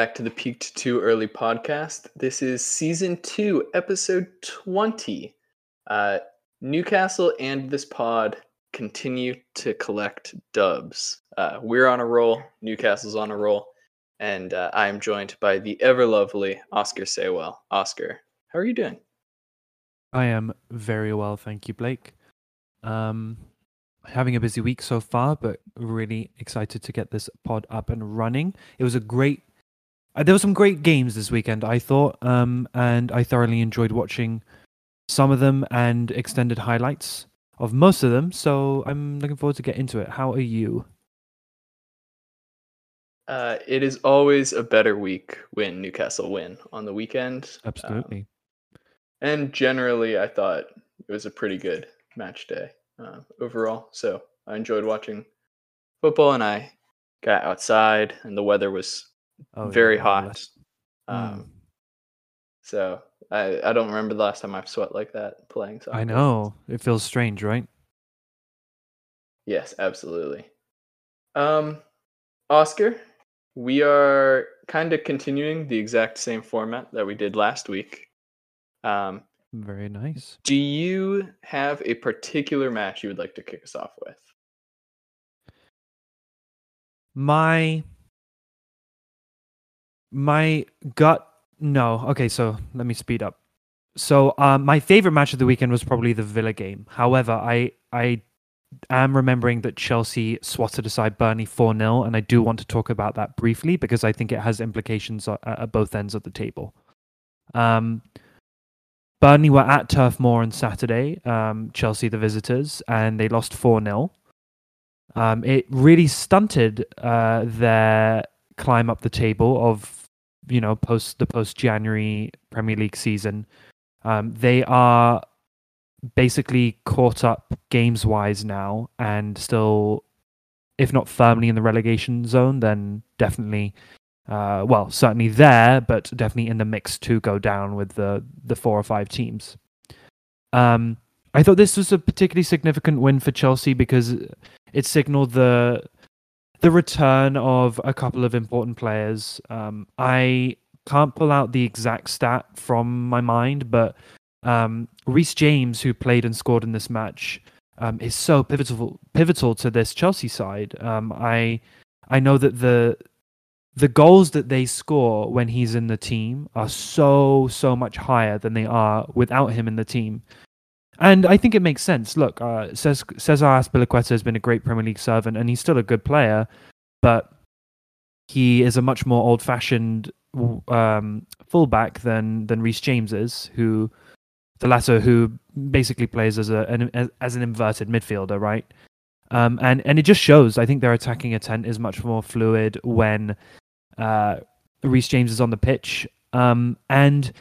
back to the Peaked Too Early podcast. This is season two, episode 20. Uh, Newcastle and this pod continue to collect dubs. Uh, we're on a roll, Newcastle's on a roll, and uh, I am joined by the ever lovely Oscar Saywell. Oscar, how are you doing? I am very well, thank you, Blake. Um, having a busy week so far, but really excited to get this pod up and running. It was a great there were some great games this weekend, I thought, um, and I thoroughly enjoyed watching some of them and extended highlights of most of them. So I'm looking forward to get into it. How are you? Uh, it is always a better week when Newcastle win on the weekend. Absolutely. Um, and generally, I thought it was a pretty good match day uh, overall. So I enjoyed watching football, and I got outside, and the weather was Oh, very yeah, hot. Um, mm. So I I don't remember the last time I've sweat like that playing soccer. I know it feels strange, right? Yes, absolutely. Um, Oscar, we are kind of continuing the exact same format that we did last week. Um, very nice. Do you have a particular match you would like to kick us off with? My my gut, no. Okay, so let me speed up. So, um, my favorite match of the weekend was probably the Villa game. However, I I am remembering that Chelsea swatted aside Burnley 4 0, and I do want to talk about that briefly because I think it has implications at, at both ends of the table. Um, Burnley were at Turf Moor on Saturday, um, Chelsea the visitors, and they lost 4 0. Um, it really stunted uh, their climb up the table of you know post the post January Premier League season. Um, they are basically caught up games wise now and still if not firmly in the relegation zone then definitely uh, well certainly there but definitely in the mix to go down with the the four or five teams um, i thought this was a particularly significant win for chelsea because it signaled the the return of a couple of important players. Um, I can't pull out the exact stat from my mind, but um, Reece James, who played and scored in this match, um, is so pivotal pivotal to this Chelsea side. Um, I I know that the the goals that they score when he's in the team are so so much higher than they are without him in the team. And I think it makes sense. Look, uh, Cesar Azpilicueta has been a great Premier League servant, and he's still a good player, but he is a much more old-fashioned um, fullback than than Reece James is, who the latter who basically plays as a an, as an inverted midfielder, right? Um, and and it just shows. I think their attacking intent is much more fluid when uh, James is on the pitch. Um, and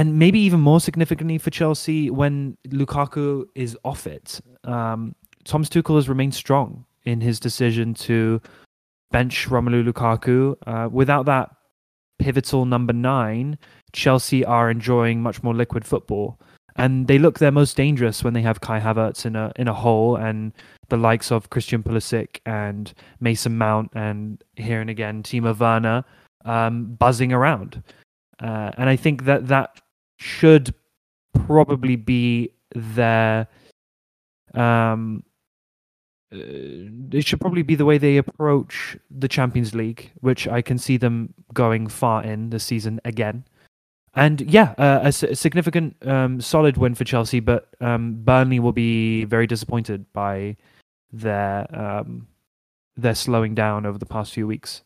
and maybe even more significantly for Chelsea when Lukaku is off it. Um, Thomas Tuchel has remained strong in his decision to bench Romelu Lukaku. Uh, without that pivotal number nine, Chelsea are enjoying much more liquid football, and they look their most dangerous when they have Kai Havertz in a in a hole and the likes of Christian Pulisic and Mason Mount and here and again Timo Werner um, buzzing around. Uh, and I think that that should probably be their um uh, it should probably be the way they approach the Champions League, which I can see them going far in this season again. And yeah, uh, a, significant, um, solid win for Chelsea, but um, Burnley will be very disappointed by their um, their slowing down over the past few weeks.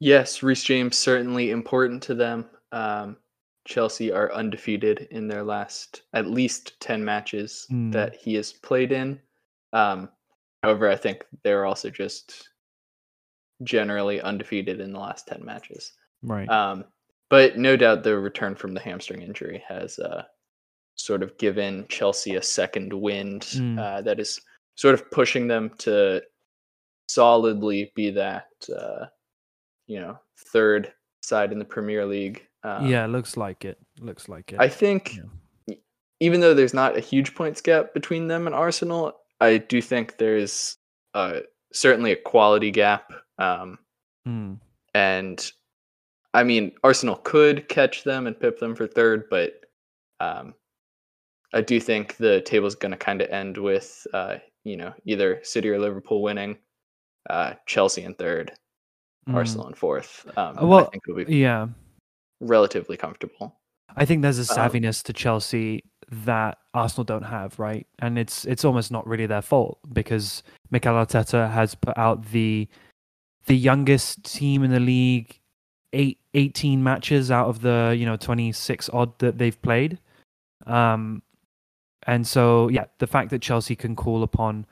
Yes, Reece James certainly important to them. Um, Chelsea are undefeated in their last at least 10 matches mm. that he has played in. Um, however, I think they're also just generally undefeated in the last 10 matches. Right. Um, but no doubt the return from the hamstring injury has uh, sort of given Chelsea a second wind mm. uh, that is sort of pushing them to solidly be that uh, you know third side in the Premier League. Um, yeah, looks like it. Looks like it. I think yeah. even though there's not a huge points gap between them and Arsenal, I do think there's uh, certainly a quality gap. Um, Mm. And I mean, Arsenal could catch them and pip them for third, but um, I do think the table's going to kind of end with, uh, you know, either City or Liverpool winning, uh, Chelsea in third, Mm. Arsenal in fourth. Um, well, I think it'll be Yeah. relatively comfortable. I think there's a Um, savviness to Chelsea that Arsenal don't have, right? And it's it's almost not really their fault because Mikel Arteta has put out the the youngest team in the league, eight, 18 matches out of the you know 26 odd that they've played. Um, and so yeah, the fact that Chelsea can call upon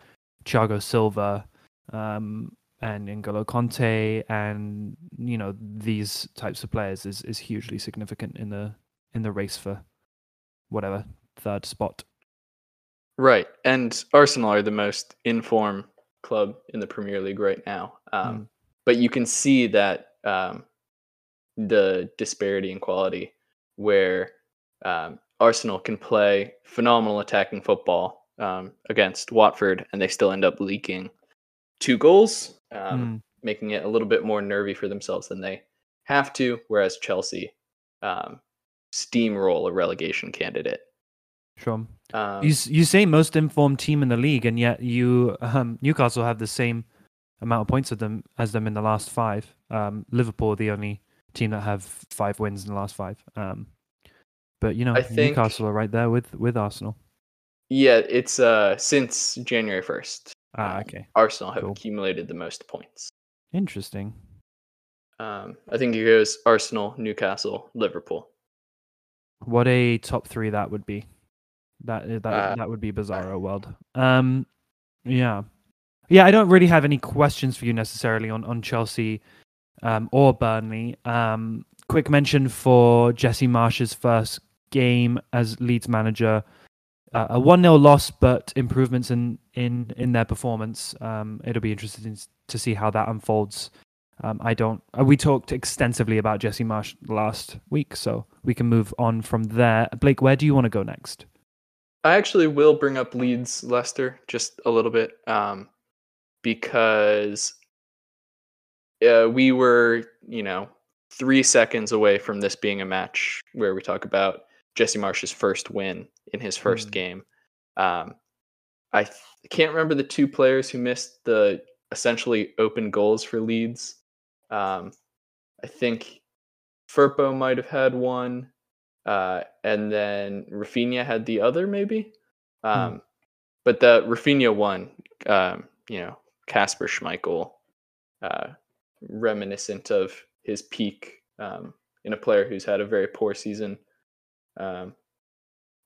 Thiago Silva, um, and N'Golo Kanté and you know these types of players is is hugely significant in the in the race for whatever third spot. Right. And Arsenal are the most in form club in the Premier League right now. Um, Mm. But you can see that um, the disparity in quality where um, Arsenal can play phenomenal attacking football um, against Watford and they still end up leaking two goals, um, Mm, making it a little bit more nervy for themselves than they have to. Whereas Chelsea um, steamroll a relegation candidate. sure. Um, You you say most informed team in the league, and yet you um, Newcastle have the same amount of points of them as them in the last five. Um, Liverpool are the only team that have five wins in the last five. Um, but you know I think- Newcastle are right there with with Arsenal. Yeah, it's uh since January first. Ah, Um, okay, Arsenal have Cool. accumulated the most points. interesting. Um, I think it goes Arsenal, Newcastle, Liverpool. What a top three that would be. That uh, that Uh, that would be bizarro world. Um, yeah, yeah. I don't really have any questions for you necessarily on on Chelsea, um, or Burnley. Um, quick mention for Jesse Marsch's first game as Leeds manager. Uh, a one 0 loss, but improvements in in in their performance. Um, it'll be interesting to see how that unfolds. Um, I don't. Uh, we talked extensively about Jesse Marsch last week, so we can move on from there. Blake, where do you want to go next? I actually will bring up Leeds Leicester just a little bit um, because uh, we were, you know, three seconds away from this being a match where we talk about Jesse Marsch's first win in his first Mm. game. Um, I th- can't remember the two players who missed the essentially open goals for Leeds. Um, I think Firpo might have had one, uh, and then Raphinha had the other, maybe. Um, But the Raphinha one, um, you know, Kasper Schmeichel, uh, reminiscent of his peak um, in a player who's had a very poor season. Um,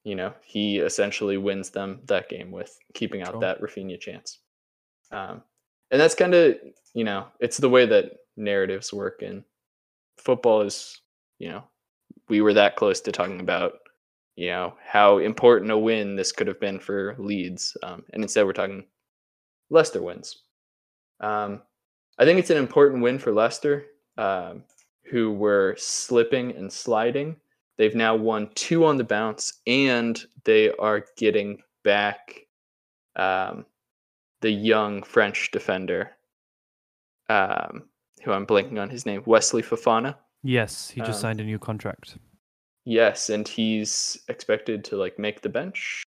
you know, he essentially wins them that game with keeping out Sure. that Raphinha chance. Um, and that's kind of, you know, it's the way that narratives work in football is, you know, we were that close to talking about, you know, how important a win this could have been for Leeds. Um, and instead we're talking Leicester wins. Um, I think it's an important win for Leicester, um, who were slipping and sliding. They've now won two on the bounce, and they are getting back um, the young French defender, um, who I'm blanking on his name, Wesley Fofana. Yes, he just Um, signed a new contract. Yes, and he's expected to like make the bench,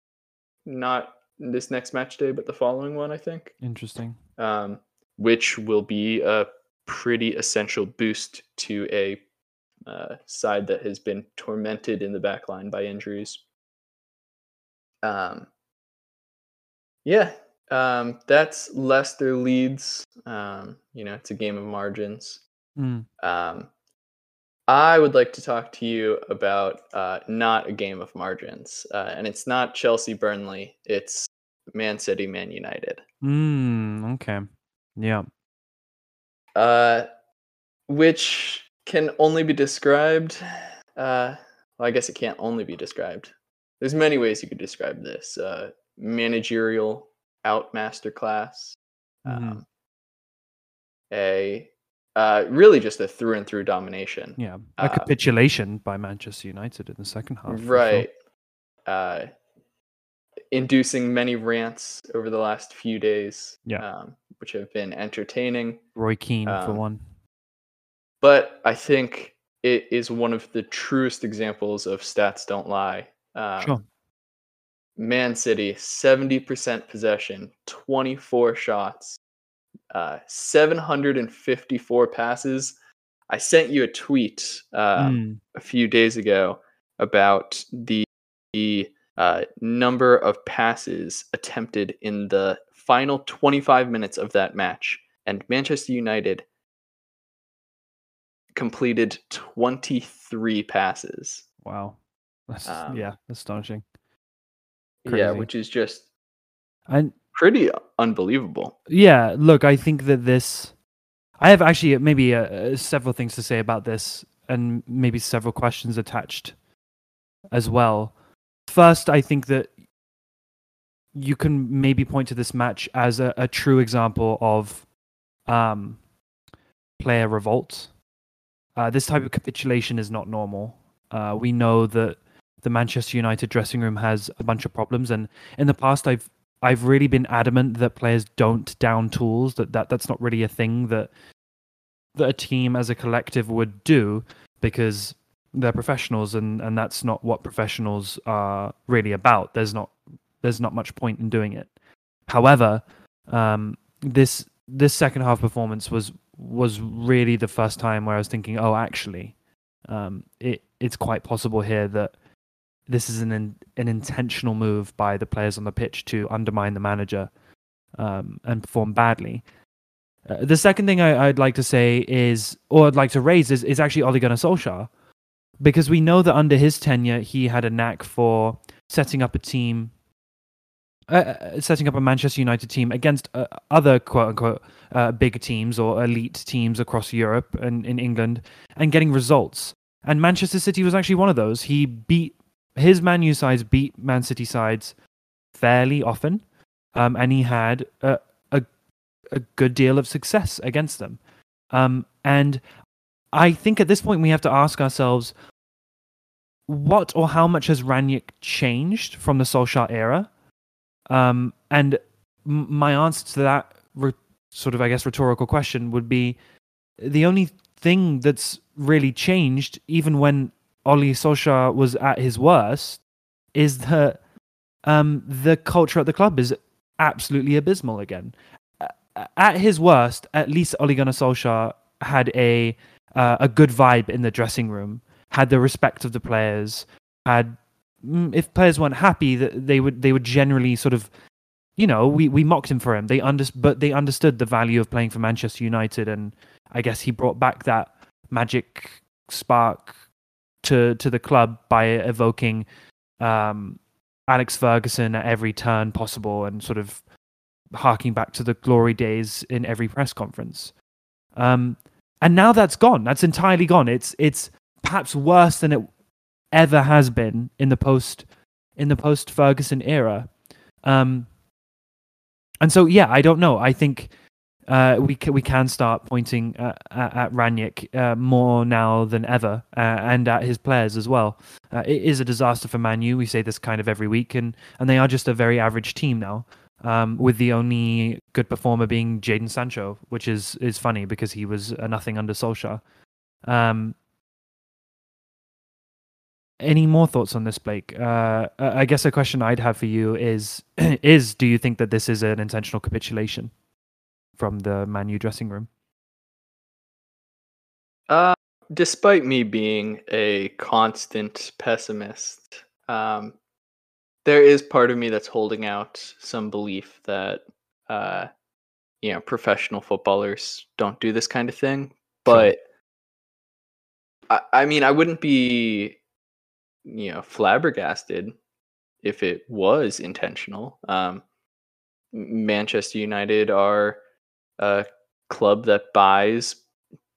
not this next match day, but the following one, I think. Interesting. um, which will be a pretty essential boost to a uh, side that has been tormented in the back line by injuries. Um, yeah, um, that's Leicester Leeds. Um, you know, it's a game of margins. Mm. Um, I would like to talk to you about uh, not a game of margins, uh, and it's not Chelsea Burnley. It's Man City Man United. Mm, okay. Yeah. uh, which can only be described. Uh, well, I guess it can't only be described. There's many ways you could describe this. Uh, managerial out masterclass. Mhm. Um, a uh, really just a through and through domination. Yeah. A uh, capitulation by Manchester United in the second half. for sure. right. Uh, inducing many rants over the last few days. Yeah. Um, which have been entertaining. Roy Keane for Um, one. But I think it is one of the truest examples of stats don't lie. Um, Sure. Man City, 70% possession, 24 shots, uh, 754 passes. I sent you a tweet um, Mm, a few days ago about the, the uh, number of passes attempted in the final 25 minutes of that match. And Manchester United completed 23 passes. wow. That's, Um, yeah, astonishing. Yeah, which is just And pretty unbelievable. yeah, look, I think that this. I have actually maybe uh, uh, several things to say about this, and maybe several questions attached as well. First, I think that you can maybe point to this match as a, a true example of um, player revolt. Uh, this type of capitulation is not normal. Uh, we know that the Manchester United dressing room has a bunch of problems, and in the past, I've I've really been adamant that players don't down tools. That, that that's not really a thing that that a team as a collective would do because they're professionals, and and that's not what professionals are really about. There's not there's not much point in doing it. However, um, this this second half performance was was really the first time where I was thinking, oh, actually, um, it it's quite possible here that this is an in, an intentional move by the players on the pitch to undermine the manager um, and perform badly. Uh, the second thing I, I'd like to say is, or I'd like to raise, is, is actually Ole Gunnar Solskjaer, because we know that under his tenure he had a knack for setting up a team, uh, uh, setting up a Manchester United team against uh, other quote unquote uh, big teams or elite teams across Europe and in England, and getting results. And Manchester City was actually one of those. He beat his Man U sides beat Man City sides fairly often, um, and he had a, a a good deal of success against them. Um, and I think at this point we have to ask ourselves, what or how much has Rangnick changed from the Solskjaer era? Um, and my answer to that re- sort of, I guess, rhetorical question would be the only thing that's really changed, even when Ole Solskjaer was at his worst, is that um, the culture at the club is absolutely abysmal again. At his worst, at least Ole Gunnar Solskjaer had a uh, a good vibe in the dressing room, had the respect of the players, had if players weren't happy, that they would they would generally sort of, you know, we, we mocked him for him. They under, but they understood the value of playing for Manchester United, and I guess he brought back that magic spark to to the club by evoking um, Alex Ferguson at every turn possible and sort of harking back to the glory days in every press conference. Um, and now that's gone. That's entirely gone. It's it's perhaps worse than it ever has been in the post in the post Ferguson era. Um, and so yeah, I don't know. I think uh, we ca- we can start pointing at, at, at Rangnick uh, more now than ever, uh, and at his players as well. Uh, it is a disaster for Manu. We say this kind of every week, and and they are just a very average team now. Um, with the only good performer being Jadon Sancho, which is is funny because he was a nothing under Solskjaer. Um, any more thoughts on this, Blake? Uh, I guess a question I'd have for you is: is do you think that this is an intentional capitulation from the Man U dressing room? Uh, despite me being a constant pessimist, um, there is part of me that's holding out some belief that, uh, you know, professional footballers don't do this kind of thing. But I, I mean, I wouldn't be, you know, flabbergasted if it was intentional. Um, Manchester United are a club that buys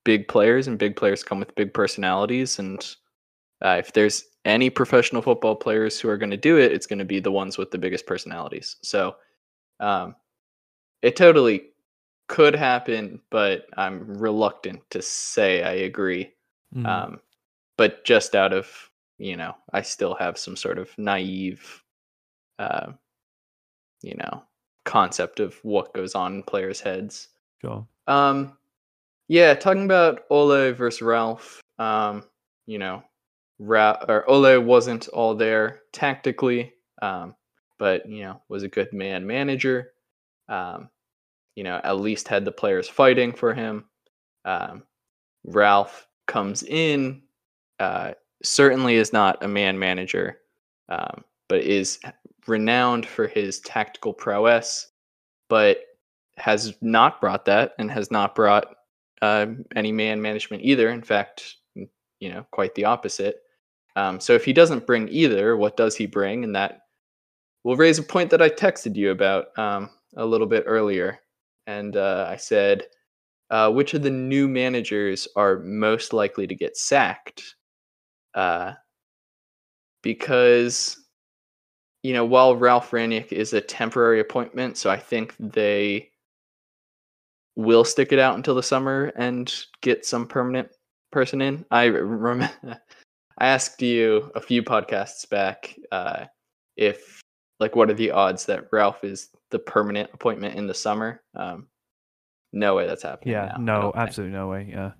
big players, and big players come with big personalities. And uh, if there's any professional football players who are going to do it, it's going to be the ones with the biggest personalities. So um, it totally could happen, but I'm reluctant to say I agree. Mm. Um, but just out of you know, I still have some sort of naive, uh, you know, concept of what goes on in players' heads. sure. Um, Yeah, talking about Ole versus Ralph. Um, you know, Ra- or Ole wasn't all there tactically, um, but you know was a good man manager. Um, you know, at least had the players fighting for him. Um, Ralph comes in, uh, certainly is not a man manager, um, but is renowned for his tactical prowess, but has not brought that and has not brought uh, any man management either. In fact, you know, quite the opposite. Um, so if he doesn't bring either, what does he bring? And that will raise a point that I texted you about um, a little bit earlier. And uh, I said, uh, which of the new managers are most likely to get sacked? Uh, because, you know, while Ralph Rangnick is a temporary appointment, so I think they will stick it out until the summer and get some permanent person in. I remember I asked you a few podcasts back uh, if like what are the odds that Ralph is the permanent appointment in the summer? Um, no way that's happening. Yeah, now, no, absolutely no way. Yeah.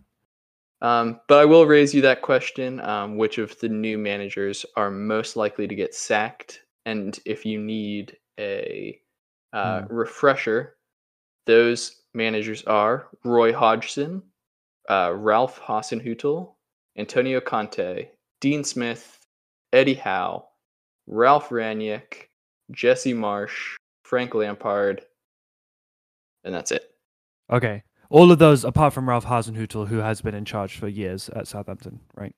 Um, but I will raise you that question: um, which of the new managers are most likely to get sacked? And if you need a uh, Hmm. refresher, those managers are Roy Hodgson, uh, Ralph Hasenhüttl, Antonio Conte, Dean Smith, Eddie Howe, Ralph Rangnick, Jesse Marsh, Frank Lampard, and that's it. Okay. All of those, apart from Ralph Hasenhüttl, who has been in charge for years at Southampton, right?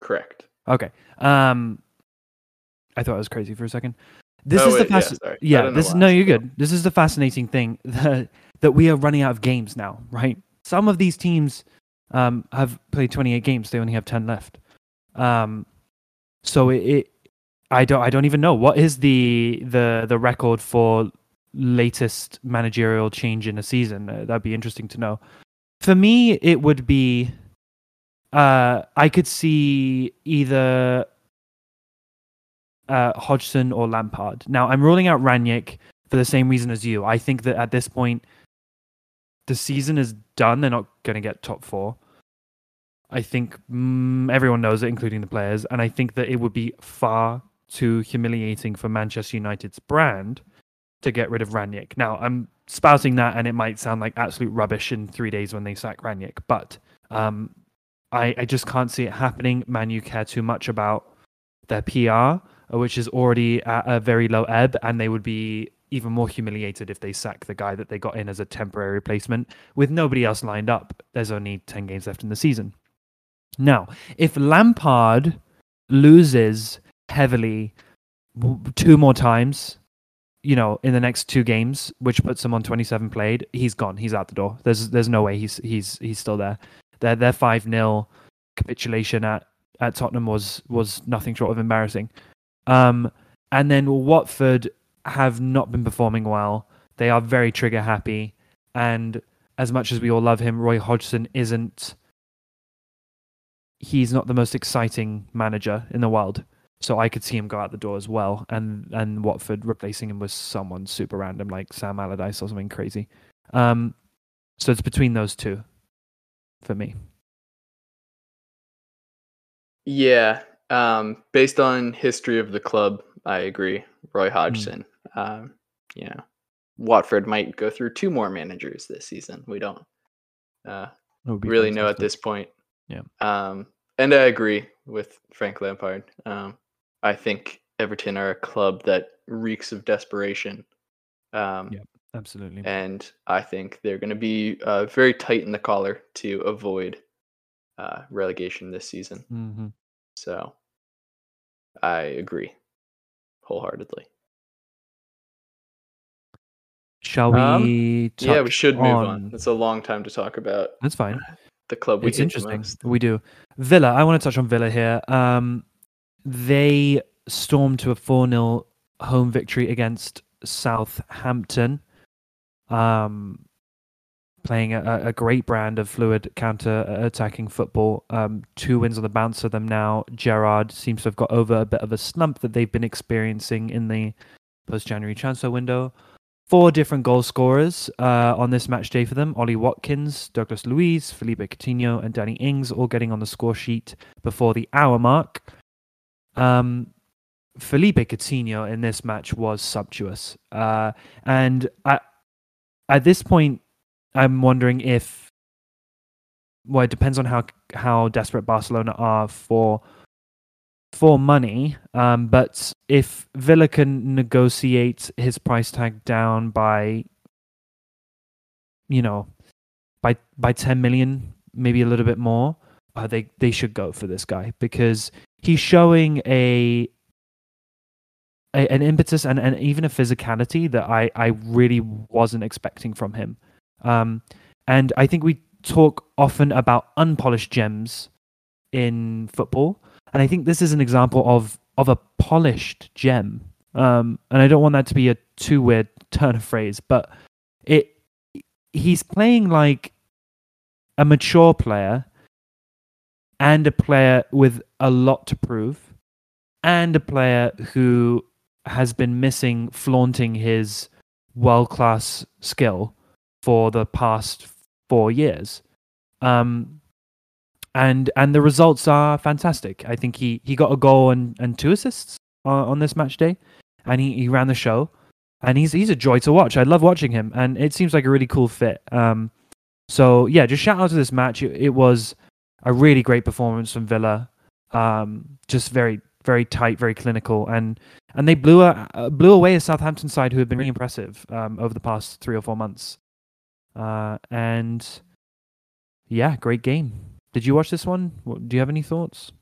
Correct. Okay. Um, I thought I was crazy for a second. This Oh, is the wait, yeah, fasc-. Yeah. this no, you're good. This is the fascinating thing that that we are running out of games now, right? Some of these teams um, have played 28 games; they only have 10 left. Um, so it, it, I don't, I don't even know what is the the the record for latest managerial change in a season. Uh, that'd be interesting to know. For me, it would be. Uh, I could see either uh, Hodgson or Lampard. Now, I'm ruling out Rangnick for the same reason as you. I think that at this point, the season is done. They're not going to get top four. I think mm, everyone knows it, including the players. And I think that it would be far too humiliating for Manchester United's brand to get rid of Rangnick. Now, I'm spouting that, and it might sound like absolute rubbish in three days when they sack Rangnick, but um, I, I just can't see it happening. Man, you care too much about their PR, which is already at a very low ebb, and they would be even more humiliated if they sack the guy that they got in as a temporary replacement with nobody else lined up. There's only 10 games left in the season. Now, if Lampard loses heavily two more times, you know, in the next two games, which puts him on 27 played, he's gone. He's out the door. There's there's no way he's he's he's still there. Their their five 0 capitulation at at Tottenham was was nothing short of embarrassing. Um, and then Watford have not been performing well. They are very trigger happy, and as much as we all love him, Roy Hodgson isn't. He's not the most exciting manager in the world, so I could see him go out the door as well, and and Watford replacing him with someone super random like Sam Allardyce or something crazy. Um, so it's between those two, for me. Yeah. Um, based on history of the club, I agree. Roy Hodgson. Um, you know, Watford might go through two more managers this season. We don't uh, That would be really know at this point. Yeah. Um, and I agree with Frank Lampard. Um, I think Everton are a club that reeks of desperation. Um, Yeah. Absolutely. and I think they're going to be uh, very tight in the collar to avoid uh, relegation this season. hmm So I agree wholeheartedly. Shall Um, we? yeah, we touch should move on. on- It's a long time to talk about That's fine. the club we it's hate the interesting. most. We do. Villa. I want to touch on Villa here. Um, they stormed to a four 0 home victory against Southampton. Um, playing a, a great brand of fluid counter attacking football. Um, two wins on the bounce for them now. Gerrard seems to have got over a bit of a slump that they've been experiencing in the post January transfer window. four different goal scorers uh, on this match day for them Ollie Watkins, Douglas Luiz, Philippe Coutinho, and Danny Ings all getting on the score sheet before the hour mark. Um, Philippe Coutinho in this match was sumptuous. Uh, and at, at this point, I'm wondering if, well, it depends on how how desperate Barcelona are for for money. Um, but if Villa can negotiate his price tag down by, you know, by by 10 million, maybe a little bit more, uh, they they should go for this guy because he's showing a, a an impetus and, and even a physicality that I I really wasn't expecting from him. Um, and I think we talk often about unpolished gems in football, and I think this is an example of of a polished gem. Um, and I don't want that to be a too weird turn of phrase, but it he's playing like a mature player and a player with a lot to prove and a player who has been missing flaunting his world class skill for the past four years. Um, and and the results are fantastic. I think he, he got a goal and, and two assists on, on this match day, and he, he ran the show, and he's he's a joy to watch. I love watching him, and it seems like a really cool fit. Um, so yeah, just shout out to this match. It, it was a really great performance from Villa. Um, just very very tight, very clinical, and and they blew a, uh, blew away a Southampton side who have been really impressive um, over the past three or four months. Uh, and yeah, great game. Did you watch this one? Do you have any thoughts?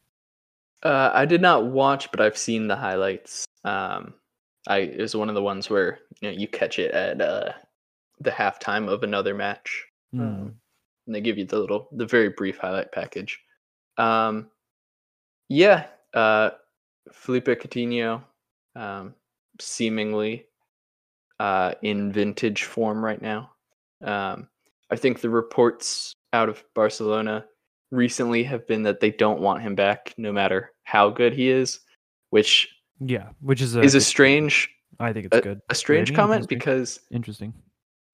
Uh, I did not watch, but I've seen the highlights. Um, I it was one of the ones where you know you catch it at uh, the halftime of another match, Mm. um, and they give you the little, the very brief highlight package. Um, yeah, uh, Philippe Coutinho, um, seemingly uh, in vintage form right now. Um, I think the reports out of Barcelona recently have been that they don't want him back, no matter how good he is, which Yeah, which is a is a strange, I think it's good. a strange comment because Interesting.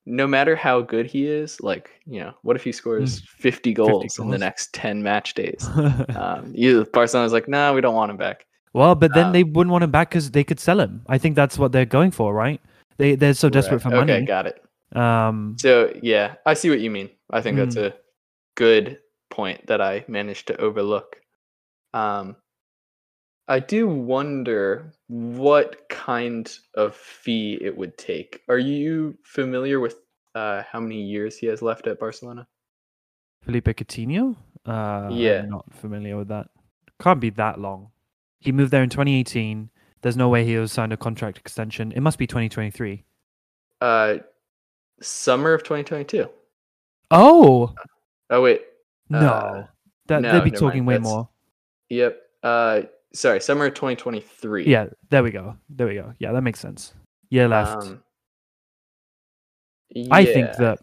No matter how good he is, like you know, what if he scores Mm. 50 goals in the next 10 match days? Um, you Barcelona's like, nah, we don't want him back. well, but then um, they wouldn't want him back because they could sell him. I think that's what they're going for, right? They they're so desperate Right. for money. Okay, got it. Um, So yeah, I see what you mean. I think that's Mm. a good point that I managed to overlook. Um, I do wonder what kind of fee it would take. Are you familiar with uh, how many years he has left at Barcelona? Philippe Coutinho. Uh, Yeah. I'm not familiar with that. Can't be that long. He moved there in 2018. There's no way he was signed a contract extension. It must be 2023. Uh, summer of 2022. Oh Oh wait, no, Uh, that no, they'd be talking mind. way That's- more. yep. Uh, sorry, summer of 2023. Yeah, there we go. There we go. Yeah, that makes sense. Year left. Um, I think that,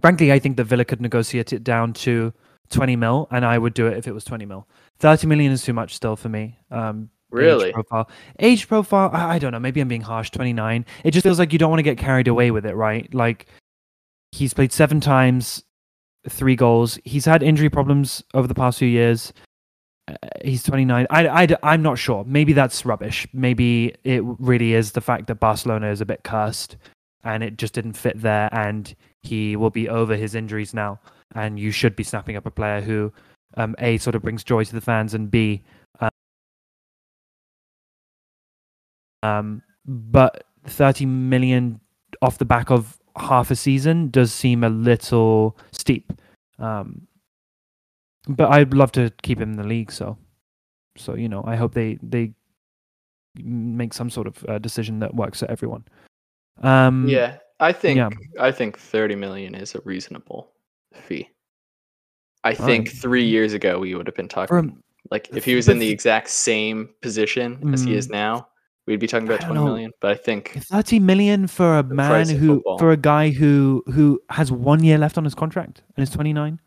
frankly, I think that Villa could negotiate it down to 20 mil, and I would do it if it was 20 mil. 30 million is too much still for me. Um, really. Age profile. Age profile. I, I don't know. Maybe I'm being harsh. 29. It just feels like you don't want to get carried away with it, right? Like he's played seven times, three goals. He's had injury problems over the past few years. Uh, he's 29. I, I, I'm not sure. Maybe that's rubbish. Maybe it really is the fact that Barcelona is a bit cursed and it just didn't fit there and he will be over his injuries now. And you should be snapping up a player who, um, A, sort of brings joy to the fans and B, Um, but 30 million off the back of half a season does seem a little steep. Um, but I'd love to keep him in the league. So, so you know, I hope they they make some sort of uh, decision that works for everyone. Um, Yeah, I think yeah. I think 30 million is a reasonable fee. I think three years ago we would have been talking a- like if he was in the exact same position as he is Mm. now, we'd be talking about 20 know. million. But I think 30 million for a man who for a guy who who has one year left on his contract and is 29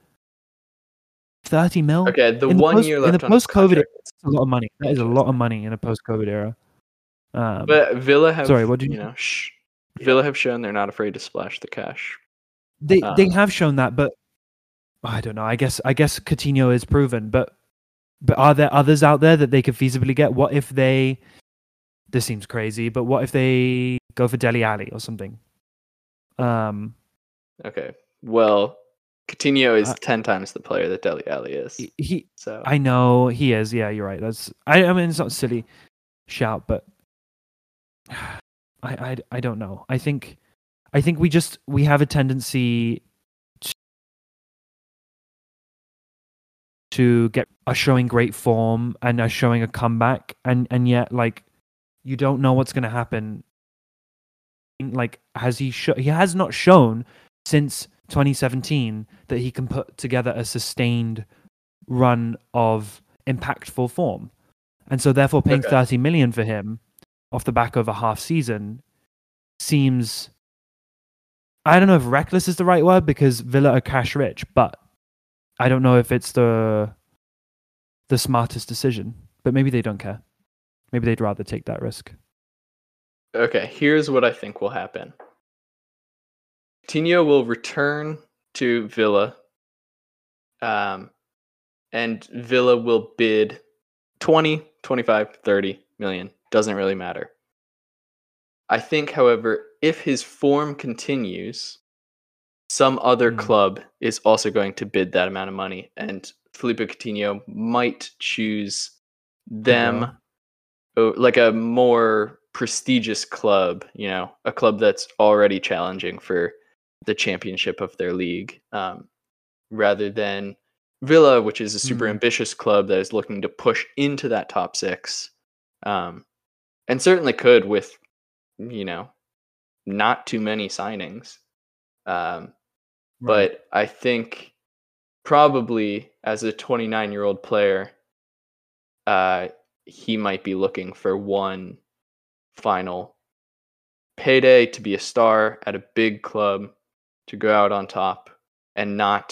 30 mil okay, the in the one post- year in the left on his post-COVID contract. That's a lot of money. That is a lot of money in a post-COVID era. Um, But Villa have Sorry, what did you you- know? Villa have shown they're not afraid to splash the cash. They they Um, have shown that, but I don't know. I guess I guess Coutinho is proven, but but are there others out there that they could feasibly get? What if they? This seems crazy, but what if they go for Dele Alli or something? Um, Okay. Well, Coutinho is Uh, ten times the player that Dele Alli is. he- So I know he is. Yeah, you're right. That's I. I mean, it's not a silly shout, but I, I, I don't know. I think, I think we just we have a tendency to, to get are showing great form and are showing a comeback, and and yet like you don't know what's going to happen. Like, has he? Sho- he has not shown since 2017 that he can put together a sustained run of impactful form. And so therefore paying Okay. 30 million for him off the back of a half season seems I don't know if reckless is the right word because Villa are cash rich, but I don't know if it's the the smartest decision. But maybe they don't care. Maybe they'd rather take that risk. Okay, here's what I think will happen. Coutinho will return to Villa, um, and Villa will bid 20, 25, 30 million. Doesn't really matter. I think, however, if his form continues, some other Hmm. club is also going to bid that amount of money, and Philippe Coutinho might choose them like a more prestigious club, you know, a club that's already challenging for the championship of their league, um, rather than Villa, which is a super Mhm. ambitious club that is looking to push into that top six, um, and certainly could with, you know, not too many signings. Um, but I think probably as a 29 year old player, uh, he might be looking for one final payday to be a star at a big club, to go out on top, and not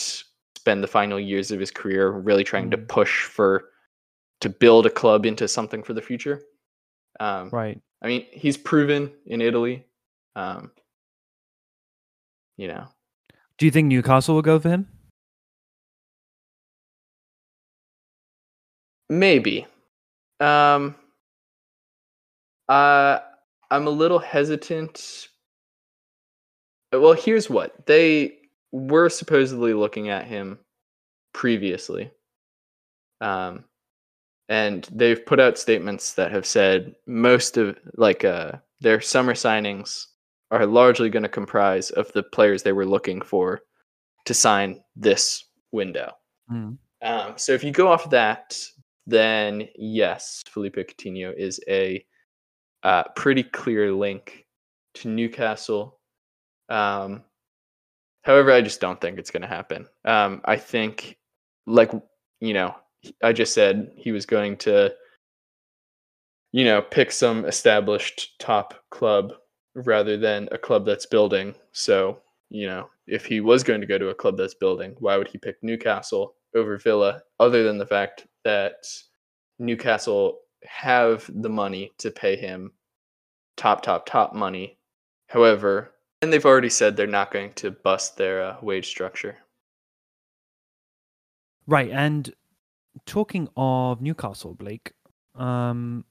spend the final years of his career really trying to Mm. push for to build a club into something for the future. Um, right. I mean, he's proven in Italy. Um, you know, Do you think Newcastle will go for him? Maybe. Um uh I'm a little hesitant. Well, here's what. They were supposedly looking at him previously. Um and they've put out statements that have said most of like uh their summer signings are largely going to comprise of the players they were looking for to sign this window. Mm. Um, so if you go off that, then yes, Philippe Coutinho is a uh, pretty clear link to Newcastle. Um, however, I just don't think it's going to happen. Um, I think, like you know, I just said he was going to, you know, pick some established top club rather than a club that's building. So you know, if he was going to go to a club that's building, why would he pick Newcastle over Villa, other than the fact that Newcastle have the money to pay him top, top, top money. However, and they've already said they're not going to bust their uh, wage structure. Right, and talking of Newcastle, Blake, um,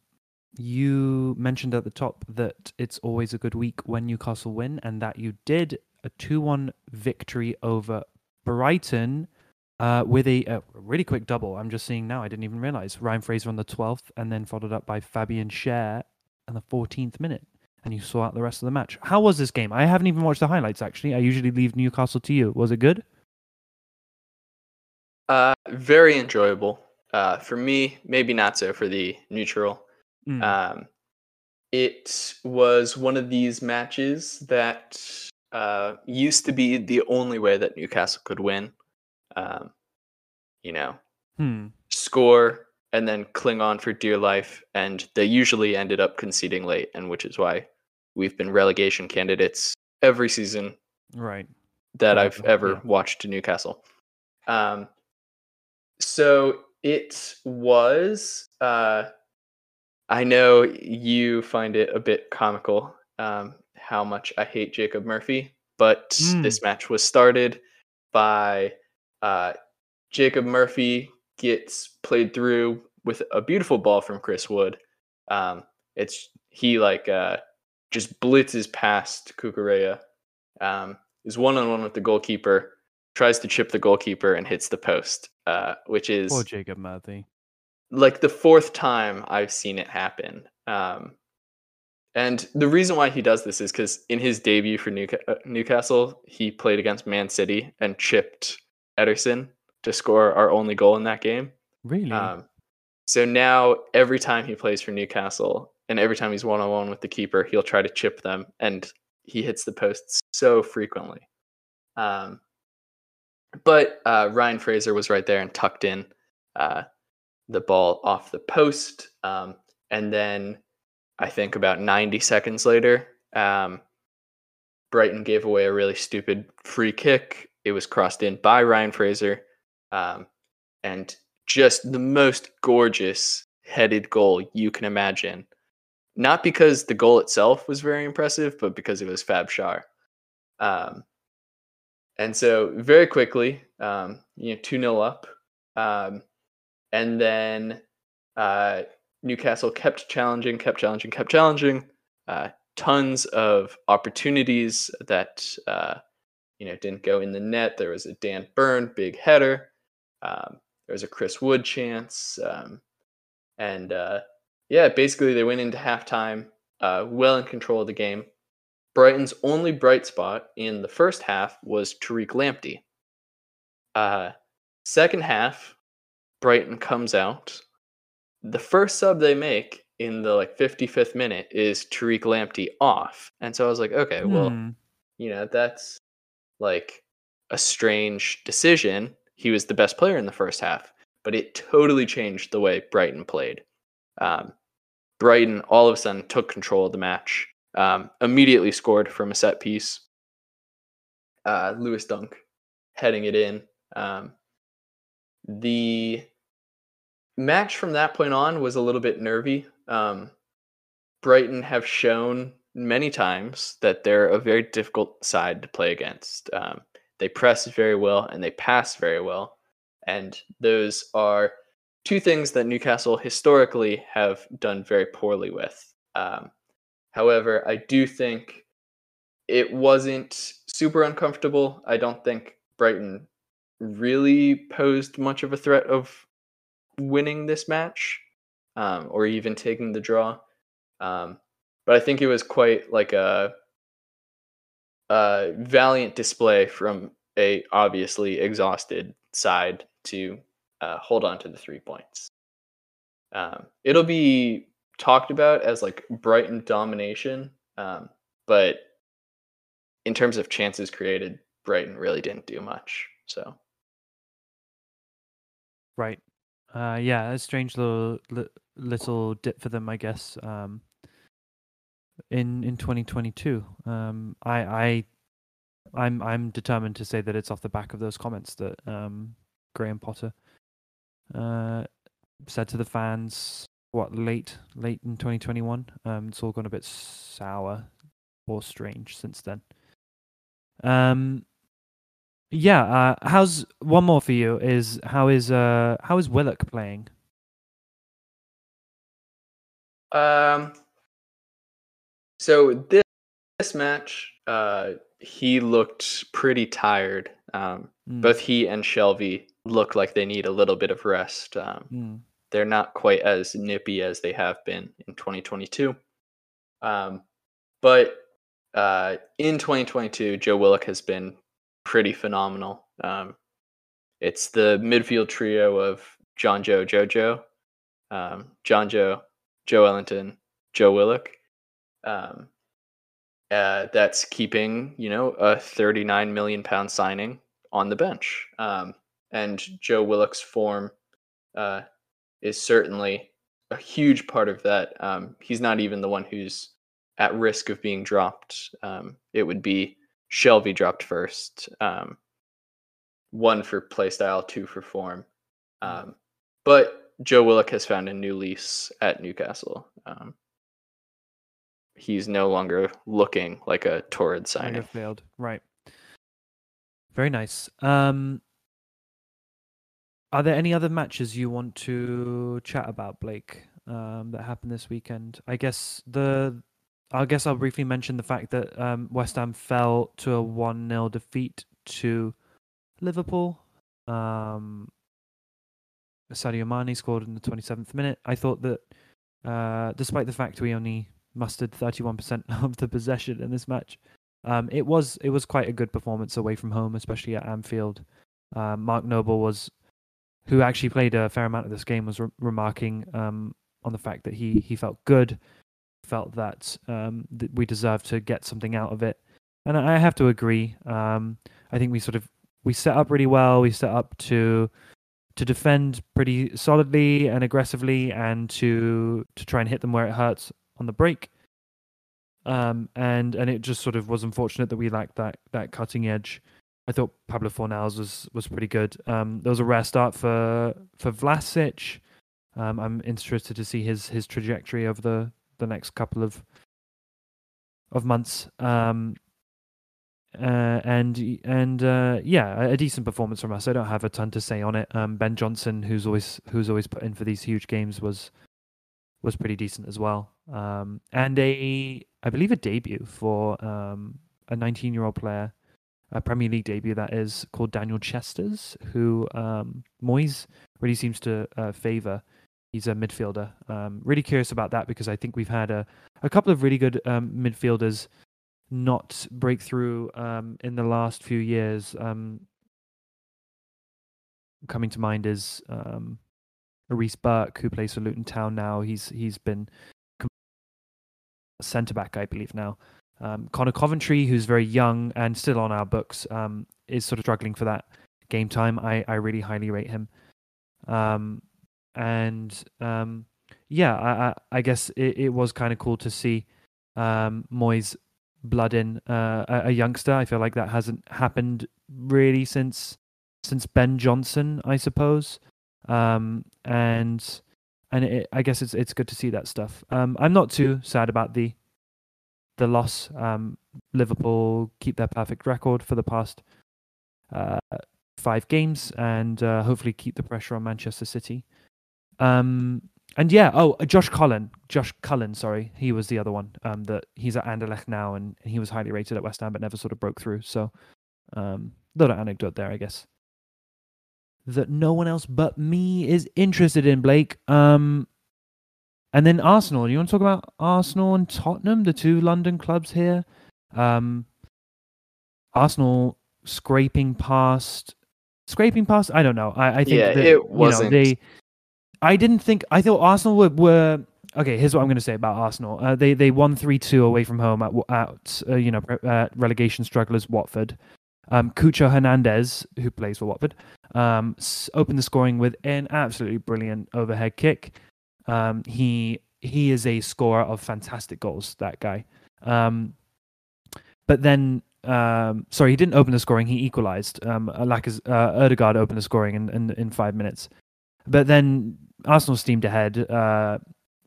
you mentioned at the top that it's always a good week when Newcastle win, and that you did a 2 1 victory over Brighton uh, with a, a really quick double. I'm just seeing now, I didn't even realize. Ryan Fraser on the 12th, and then followed up by Fabian Schär in the 14th minute. And you saw out the rest of the match. How was this game? I haven't even watched the highlights, actually. I usually leave Newcastle to you. Was it good? Uh, very enjoyable. Uh, for me, maybe not so for the neutral. Mm. Um, it was one of these matches that uh, used to be the only way that Newcastle could win. Um, you know, hmm. score and then cling on for dear life, and they usually ended up conceding late, and which is why we've been relegation candidates every season Right. that I've ever yeah. watched Newcastle. Um, so it was. Uh, I know you find it a bit comical, um, how much I hate Jacob Murphy, but Mm. this match was started by uh, Jacob Murphy gets played through with a beautiful ball from Chris Wood. Um, it's he like uh, just blitzes past Cucurella, um, is one on one with the goalkeeper, tries to chip the goalkeeper and hits the post, uh, which is Poor Jacob Murphy. like the fourth time I've seen it happen. Um, and the reason why he does this is because in his debut for Newca- uh, Newcastle, he played against Man City and chipped Ederson to score our only goal in that game. Really? Um, so now every time he plays for Newcastle and every time he's one on one with the keeper, he'll try to chip them, and he hits the posts so frequently. Um, but uh, Ryan Fraser was right there and tucked in uh, the ball off the post, um, and then I think about 90 seconds later, um, Brighton gave away a really stupid free kick. It was crossed in by Ryan Fraser. Um, and just the most gorgeous headed goal you can imagine. Not because the goal itself was very impressive, but because it was Fab Schär. Um, and so very quickly, um, you know, 2 0 up. Um, and then uh, Newcastle kept challenging, kept challenging, kept challenging. Uh, tons of opportunities that uh, you know didn't go in the net. There was a Dan Burn big header. Um, there was a Chris Wood chance, um, and uh, yeah, basically they went into halftime uh, well in control of the game. Brighton's only bright spot in the first half was Tariq Lamptey. Uh, second half, Brighton comes out. The first sub they make in the like 55th minute is Tariq Lamptey off, and so I was like, okay, well, Hmm. you know, that's like a strange decision. He was the best player in the first half, but it totally changed the way Brighton played. Um, Brighton all of a sudden took control of the match, um, immediately scored from a set piece. Uh, Lewis Dunk heading it in. Um, the match from that point on was a little bit nervy. Um, Brighton have shown many times that they're a very difficult side to play against. Um, they press very well and they pass very well. And those are two things that Newcastle historically have done very poorly with. Um, however, I do think it wasn't super uncomfortable. I don't think Brighton really posed much of a threat of winning this match um, or even taking the draw. Um, but I think it was quite like a, a valiant display from a obviously exhausted side to uh, hold on to the three points. Um, it'll be talked about as like Brighton domination, um, but in terms of chances created, Brighton really didn't do much. So Right. Uh, yeah, a strange little li- little dip for them, I guess. Um, in in 2022, um, I I I'm I'm determined to say that it's off the back of those comments that um Graham Potter uh said to the fans. What late late in 2021? Um, it's all gone a bit sour or strange since then. Um, yeah. Uh, how's one more for you? Is how is uh how is Willock playing? Um. So this, this match, uh, he looked pretty tired. Um, Mm, both he and Shelvey look like they need a little bit of rest. Um, mm, they're not quite as nippy as they have been in 2022. Um, but uh, in 2022, Joe Willock has been pretty phenomenal. Um, it's the midfield trio of John Joe Jojo, um, Jonjo, Joe Ellington, Joe Willock. Um, uh, that's keeping you know a 39 million pound signing on the bench. Um, and Joe Willock's form uh, is certainly a huge part of that. Um, he's not even the one who's at risk of being dropped. Um, it would be Shelvey dropped first. Um, one for playstyle, two for form. Um, but Joe Willock has found a new lease at Newcastle. He's no longer looking like a torrid signing. failed. Right. Very nice. Um, are there any other matches you want to chat about, Blake, um, that happened this weekend? I guess the, I guess I'll briefly mention the fact that um, West Ham fell to a one 0 defeat to Liverpool. Um, Sadio Mane scored in the 27th minute. I thought that, uh, despite the fact we only mustered 31% of the possession in this match, um, it was it was quite a good performance away from home, especially at Anfield. Um, Mark Noble was, who actually played a fair amount of this game, was re- remarking um, on the fact that he he felt good, felt that um, that we deserved to get something out of it, and I have to agree. Um, I think we sort of we set up really well. We set up to to defend pretty solidly and aggressively, and to to try and hit them where it hurts on the break um, and and it just sort of was unfortunate that we lacked that that cutting edge. I thought Pablo Fornals was was pretty good. Um, there was a rare start for for Vlasic. Um, I'm interested to see his his trajectory over the the next couple of of months. Um, uh, and and uh, yeah, a, decent performance from us. I don't have a ton to say on it. Um, ben Johnson, who's always who's always put in for these huge games, was was pretty decent as well. Um, and a, I believe, a debut for um, a 19 year old player, a Premier League debut that is called Daniel Chesters, who um, Moyes really seems to uh, favour. He's a midfielder. Um, really curious about that because I think we've had a, a couple of really good um, midfielders not break through um, in the last few years. Um, coming to mind is um, Reece Burke, who plays for Luton Town now. He's he's been centre back, I believe now. Um, Conor Coventry, who's very young and still on our books, um, is sort of struggling for that game time. I, I really highly rate him. Um, and um, yeah, I, I, I guess it, it was kind of cool to see um, Moyes blood in uh, a, a youngster. I feel like that hasn't happened really since since Ben Johnson, I suppose. Um, and and it, I guess it's it's good to see that stuff. Um, I'm not too sad about the the loss. Um, Liverpool keep their perfect record for the past uh, five games, and uh, hopefully keep the pressure on Manchester City. Um, and yeah, oh, uh, Josh Cullen, Josh Cullen, sorry, he was the other one. Um, that he's at Anderlecht now, and he was highly rated at West Ham, but never sort of broke through. So, um, little anecdote there, I guess that no one else but me is interested in, Blake. Um, and then Arsenal. Do you want to talk about Arsenal and Tottenham, the two London clubs here? Um, Arsenal scraping past, scraping past. I don't know. I, I think Yeah, that, it wasn't- You know, they. I didn't think. I thought Arsenal were. were okay, here's what I'm going to say about Arsenal. Uh, they they won three two away from home at at uh, you know uh, relegation strugglers Watford. Um, Cucho Hernandez, who plays for Watford, um, opened the scoring with an absolutely brilliant overhead kick. Um, he he is a scorer of fantastic goals. That guy. Um, but then, um, sorry, he didn't open the scoring. He equalised. Um, Lacaz- uh, Ødegaard opened the scoring in, in in five minutes. But then Arsenal steamed ahead. Uh,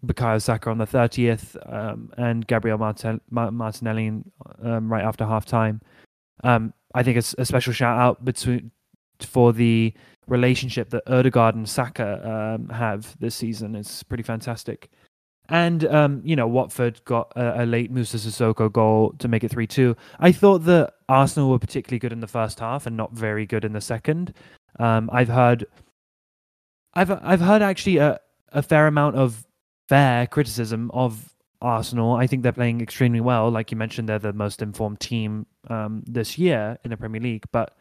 Bukayo Saka on the 30th, um, and Gabriel Martin- Martinelli um, right after half time. Um, I think it's a special shout out between for the relationship that Ødegaard and Saka um, have this season. It's pretty fantastic. And um, you know, Watford got a, a late Musa Sissoko goal to make it three-two. I thought that Arsenal were particularly good in the first half and not very good in the second. Um, I've heard, I've I've heard actually a, a fair amount of fair criticism of Arsenal. I think they're playing extremely well. Like you mentioned, they're the most informed team um, this year in the Premier League. But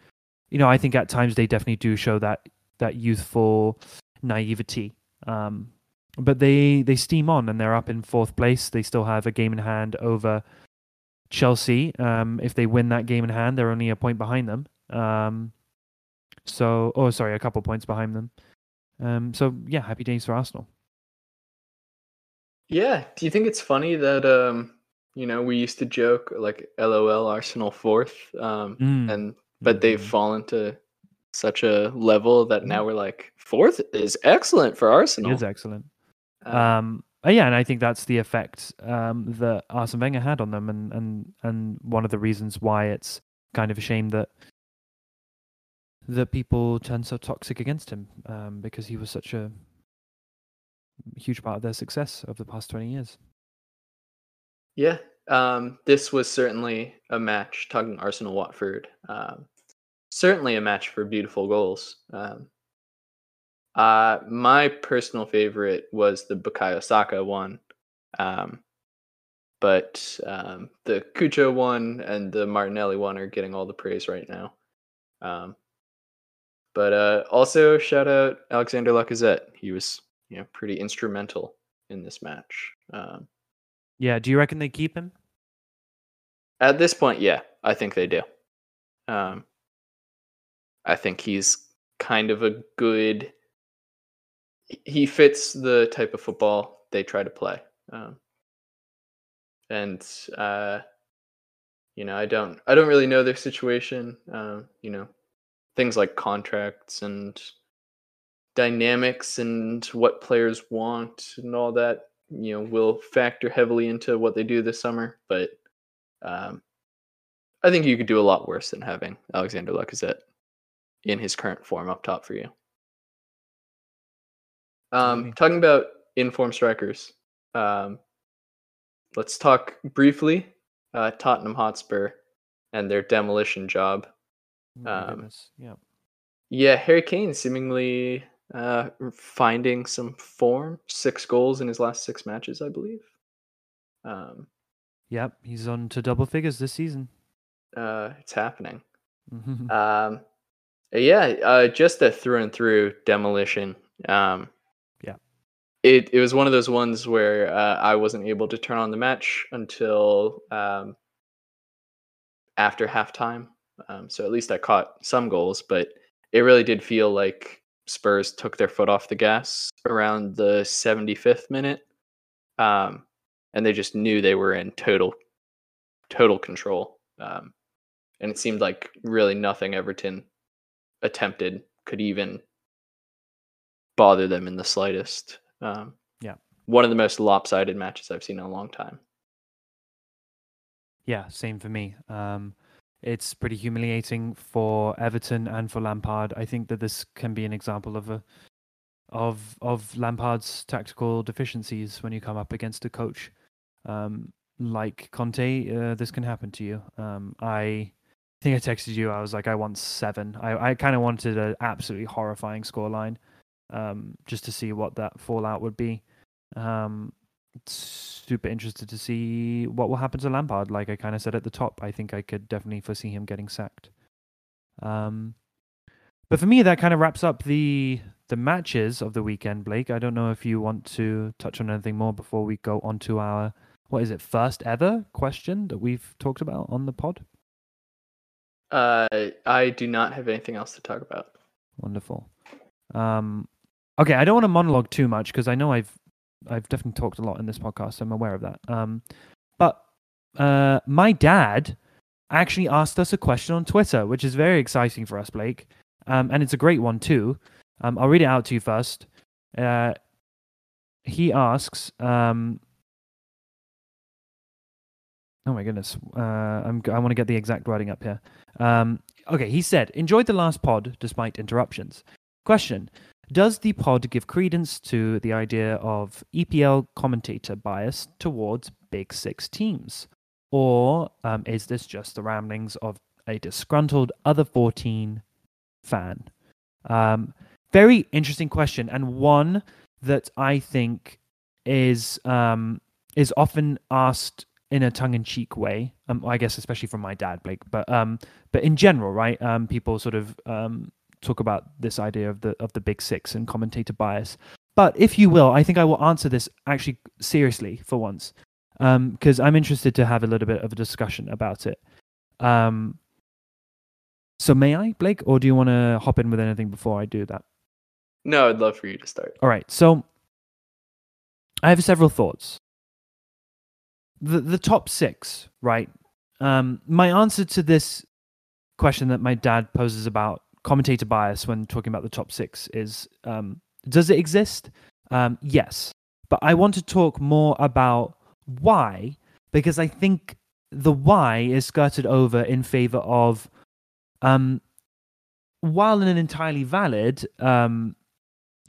you know, I think at times they definitely do show that that youthful naivety. Um, but they they steam on and they're up in fourth place. They still have a game in hand over Chelsea. Um, if they win that game in hand, they're only a point behind them. Um, so, oh, sorry, a couple points behind them. Um, so yeah, happy days for Arsenal. Yeah. Do you think it's funny that um, you know, we used to joke like LOL Arsenal fourth, um, Mm. and but they've Mhm. fallen to such a level that Mm. now we're like fourth is excellent for Arsenal. It is excellent. Um, Um, uh, yeah, and I think that's the effect um, that Arsene Wenger had on them, and and and one of the reasons why it's kind of a shame that that people turned so toxic against him um, because he was such a huge part of their success over the past twenty years. Yeah, um, this was certainly a match. Talking Arsenal Watford, um, certainly a match for beautiful goals. Um, uh, my personal favorite was the Bukayo Saka one, um, but um, the Cucho one and the Martinelli one are getting all the praise right now. Um, but uh, also shout out Alexander Lacazette. He was you know pretty instrumental in this match. Um, yeah, do you reckon they keep him? At this point, yeah, I think they do. Um, I think he's kind of a good. He fits the type of football they try to play, um, and uh, you know, I don't, I don't really know their situation. Um, you know, things like contracts and dynamics and what players want and all that you know will factor heavily into what they do this summer. But um, I think you could do a lot worse than having Alexander Lacazette in his current form up top for you. Um, talking about informed strikers, um, let's talk briefly uh, Tottenham Hotspur and their demolition job. Oh um, yeah. Yeah, Harry Kane seemingly uh, finding some form. Six goals in his last six matches, I believe. Um, yep, he's on to double figures this season. Uh, it's happening. um, yeah, uh, just a through and through demolition. Um, yeah, it it was one of those ones where uh, I wasn't able to turn on the match until um, after halftime. Um, so at least I caught some goals, but it really did feel like Spurs took their foot off the gas around the 75th minute. Um, and they just knew they were in total, total control. Um, and it seemed like really nothing Everton attempted could even bother them in the slightest. Um, yeah. One of the most lopsided matches I've seen in a long time. Yeah, same for me. Um, it's pretty humiliating for Everton and for Lampard. I think that this can be an example of a of of Lampard's tactical deficiencies when you come up against a coach um, like Conte. Uh, this can happen to you. Um, I think I texted you. I was like, I want seven. I I kind of wanted an absolutely horrifying scoreline, um, just to see what that fallout would be. Um, super interested to see what will happen to Lampard. Like I kind of said at the top, I think I could definitely foresee him getting sacked. Um, but for me, that kind of wraps up the the matches of the weekend. Blake, I don't know if you want to touch on anything more before we go on to our what is it first ever question that we've talked about on the pod. Uh, I do not have anything else to talk about. Wonderful. Um, okay, I don't want to monologue too much because I know I've I've definitely talked a lot in this podcast. So I'm aware of that. Um, but uh, my dad actually asked us a question on Twitter, which is very exciting for us, Blake. Um, and it's a great one too. Um, I'll read it out to you first. Uh, he asks, um, "Oh my goodness, uh, I'm, I want to get the exact wording up here." Um, okay, he said, "Enjoyed the last pod despite interruptions." Question: does the pod give credence to the idea of EPL commentator bias towards Big Six teams? Or um, is this just the ramblings of a disgruntled other 14 fan? Um, very interesting question, and one that I think is um, is often asked in a tongue-in-cheek way. Um, I guess especially from my dad, Blake, but um, but in general, right? Um, people sort of um, talk about this idea of the of the big six and commentator bias. But if you will, I think I will answer this actually seriously for once, because um, I'm interested to have a little bit of a discussion about it. Um, so may I, Blake, or do you want to hop in with anything before I do that? No, I'd love for you to start. All right. So I have several thoughts. The the top six, right? Um, my answer to this question that my dad poses about commentator bias when talking about the top six is um, does it exist? Um, yes, but I want to talk more about why, because I think the why is skirted over in favor of, um, while in an entirely valid um,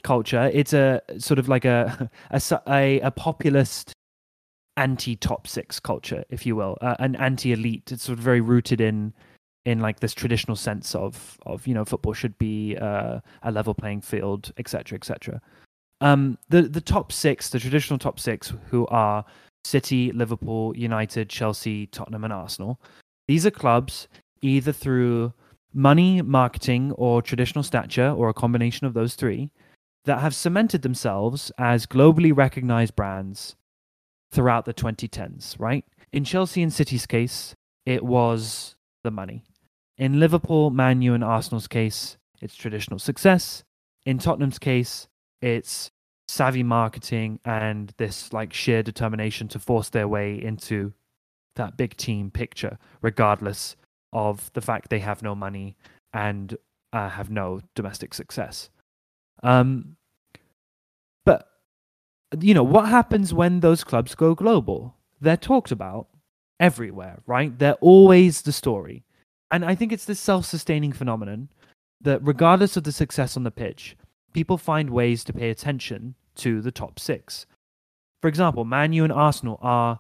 culture, it's a sort of like a a, a, a populist anti top six culture, if you will, uh, an anti elite. It's sort of very rooted in in like this traditional sense of of you know football should be uh, a level playing field, etc., etc. Um, the the top six, the traditional top six, who are City, Liverpool, United, Chelsea, Tottenham, and Arsenal. These are clubs either through money, marketing, or traditional stature, or a combination of those three, that have cemented themselves as globally recognized brands throughout the 2010s, right? In Chelsea and City's case, it was the money. In Liverpool, Man U, and Arsenal's case, it's traditional success. In Tottenham's case, it's savvy marketing and this like sheer determination to force their way into that big team picture, regardless of the fact they have no money and uh, have no domestic success. Um, but you know what happens when those clubs go global? They're talked about everywhere, right? They're always the story, and I think it's this self-sustaining phenomenon that, regardless of the success on the pitch, people find ways to pay attention to the top six. For example, Man U and Arsenal are,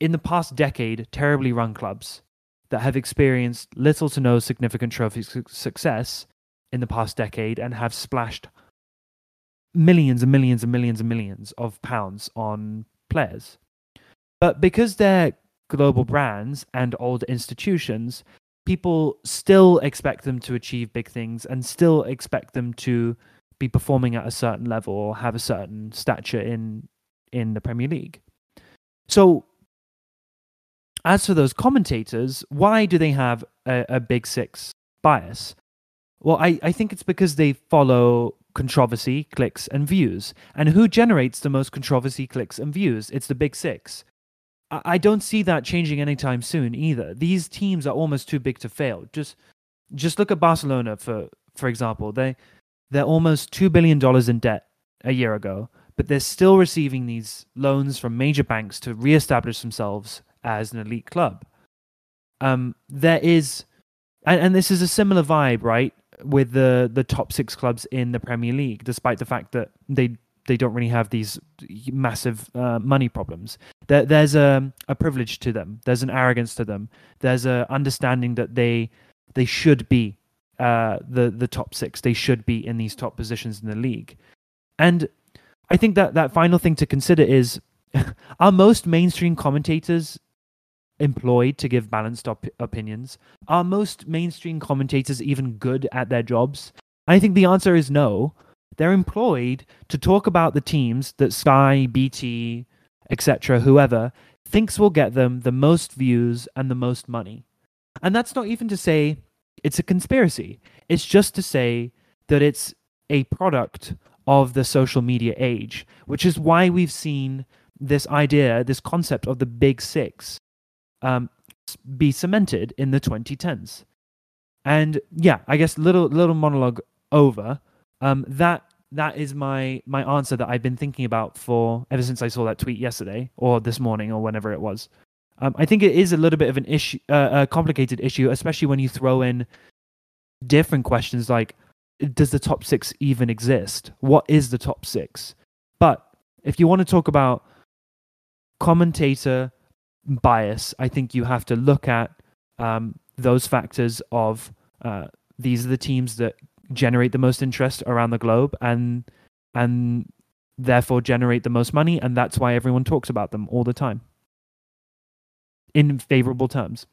in the past decade, terribly run clubs that have experienced little to no significant trophy su- success in the past decade and have splashed millions and millions and millions and millions of pounds on players. But because they're global brands and old institutions, people still expect them to achieve big things and still expect them to be performing at a certain level or have a certain stature in in the Premier League. So as for those commentators, why do they have a, a big six bias? Well, I, I think it's because they follow controversy, clicks, and views. And who generates the most controversy, clicks, and views? It's the big six. I, don't see that changing anytime soon either. These teams are almost too big to fail. Just just look at Barcelona for for example. They they're almost two billion dollars in debt a year ago, but they're still receiving these loans from major banks to reestablish themselves as an elite club. Um, there is, and, and this is a similar vibe, right? with the the top six clubs in the Premier League, despite the fact that they they don't really have these massive uh, money problems. There, there's a a privilege to them. There's an arrogance to them. There's a understanding that they they should be uh, the the top six. They should be in these top positions in the league. And I think that that final thing to consider is: are most mainstream commentators employed to give balanced op- opinions? Are most mainstream commentators even good at their jobs? I think the answer is no. They're employed to talk about the teams that Sky, BT, etc., whoever thinks will get them the most views and the most money. And that's not even to say it's a conspiracy. It's just to say that it's a product of the social media age, which is why we've seen this idea, this concept of the big six um, be cemented in the 2010s. And yeah, I guess little little monologue over. Um, that that is my my answer that I've been thinking about for ever since I saw that tweet yesterday or this morning or whenever it was. Um, I think it is a little bit of an issue, uh, a complicated issue, especially when you throw in different questions like, does the top six even exist? What is the top six? But if you want to talk about commentator bias, I think you have to look at um, those factors of uh, these are the teams that generate the most interest around the globe and and therefore generate the most money, and that's why everyone talks about them all the time in favorable terms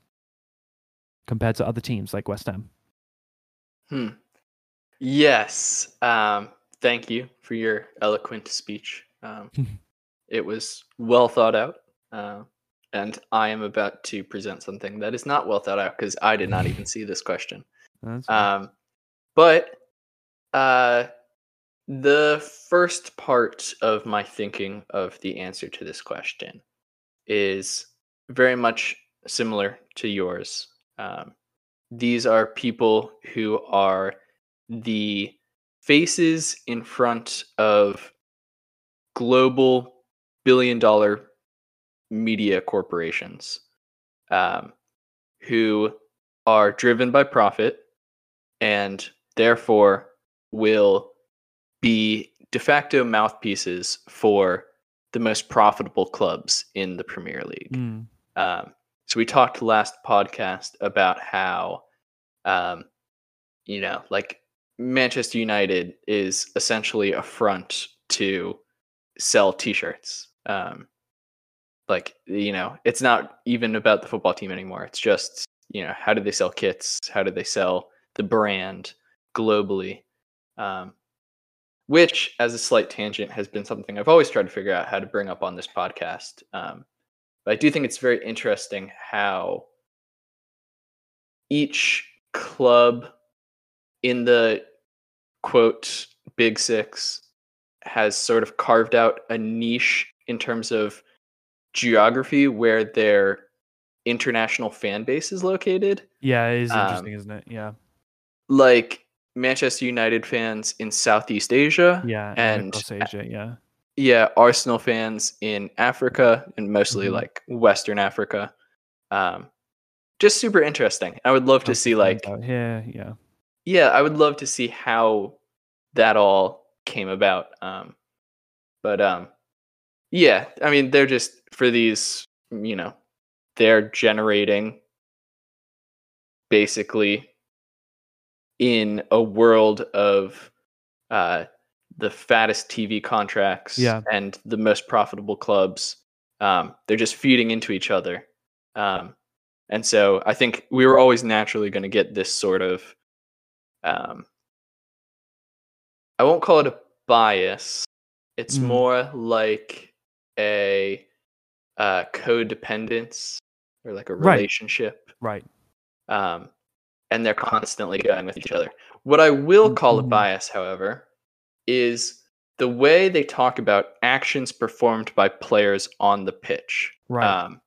compared to other teams like West Ham. Hmm. Yes. Um, thank you for your eloquent speech. Um, it was well thought out. Uh, and I am about to present something that is not well thought out because I did not even see this question. Um, but uh, the first part of my thinking of the answer to this question is very much similar to yours. Um, these are people who are the faces in front of global billion dollar media corporations um, who are driven by profit and therefore will be de facto mouthpieces for the most profitable clubs in the Premier League. Mm. Um, so we talked last podcast about how, um, you know, like Manchester United is essentially a front to sell T-shirts. Um, like you know, it's not even about the football team anymore. It's just you know, how do they sell kits? How do they sell the brand globally? Um, which, as a slight tangent, has been something I've always tried to figure out how to bring up on this podcast. Um, but I do think it's very interesting how each club in the quote big six has sort of carved out a niche in terms of geography where their international fan base is located. Yeah, it is Um, interesting, isn't it? Yeah, Like Manchester United fans in Southeast Asia. yeah, and Asia, yeah, yeah, Arsenal fans in Africa and mostly Mhm. like Western Africa. Um, just super interesting. I would love to see like here, yeah, yeah, I would love to see how that all came about. Um, but um, yeah, I mean, they're just for these, you know, they're generating basically in a world of uh, the fattest TV contracts Yeah. and the most profitable clubs. Um, they're just feeding into each other. Um, and so I think we were always naturally going to get this sort of, um, I won't call it a bias. It's Mm. more like a uh, codependence or like a Right. relationship right, um, and they're constantly going with each other. What I will call a Mhm. bias, however, is the way they talk about actions performed by players on the pitch, right, um,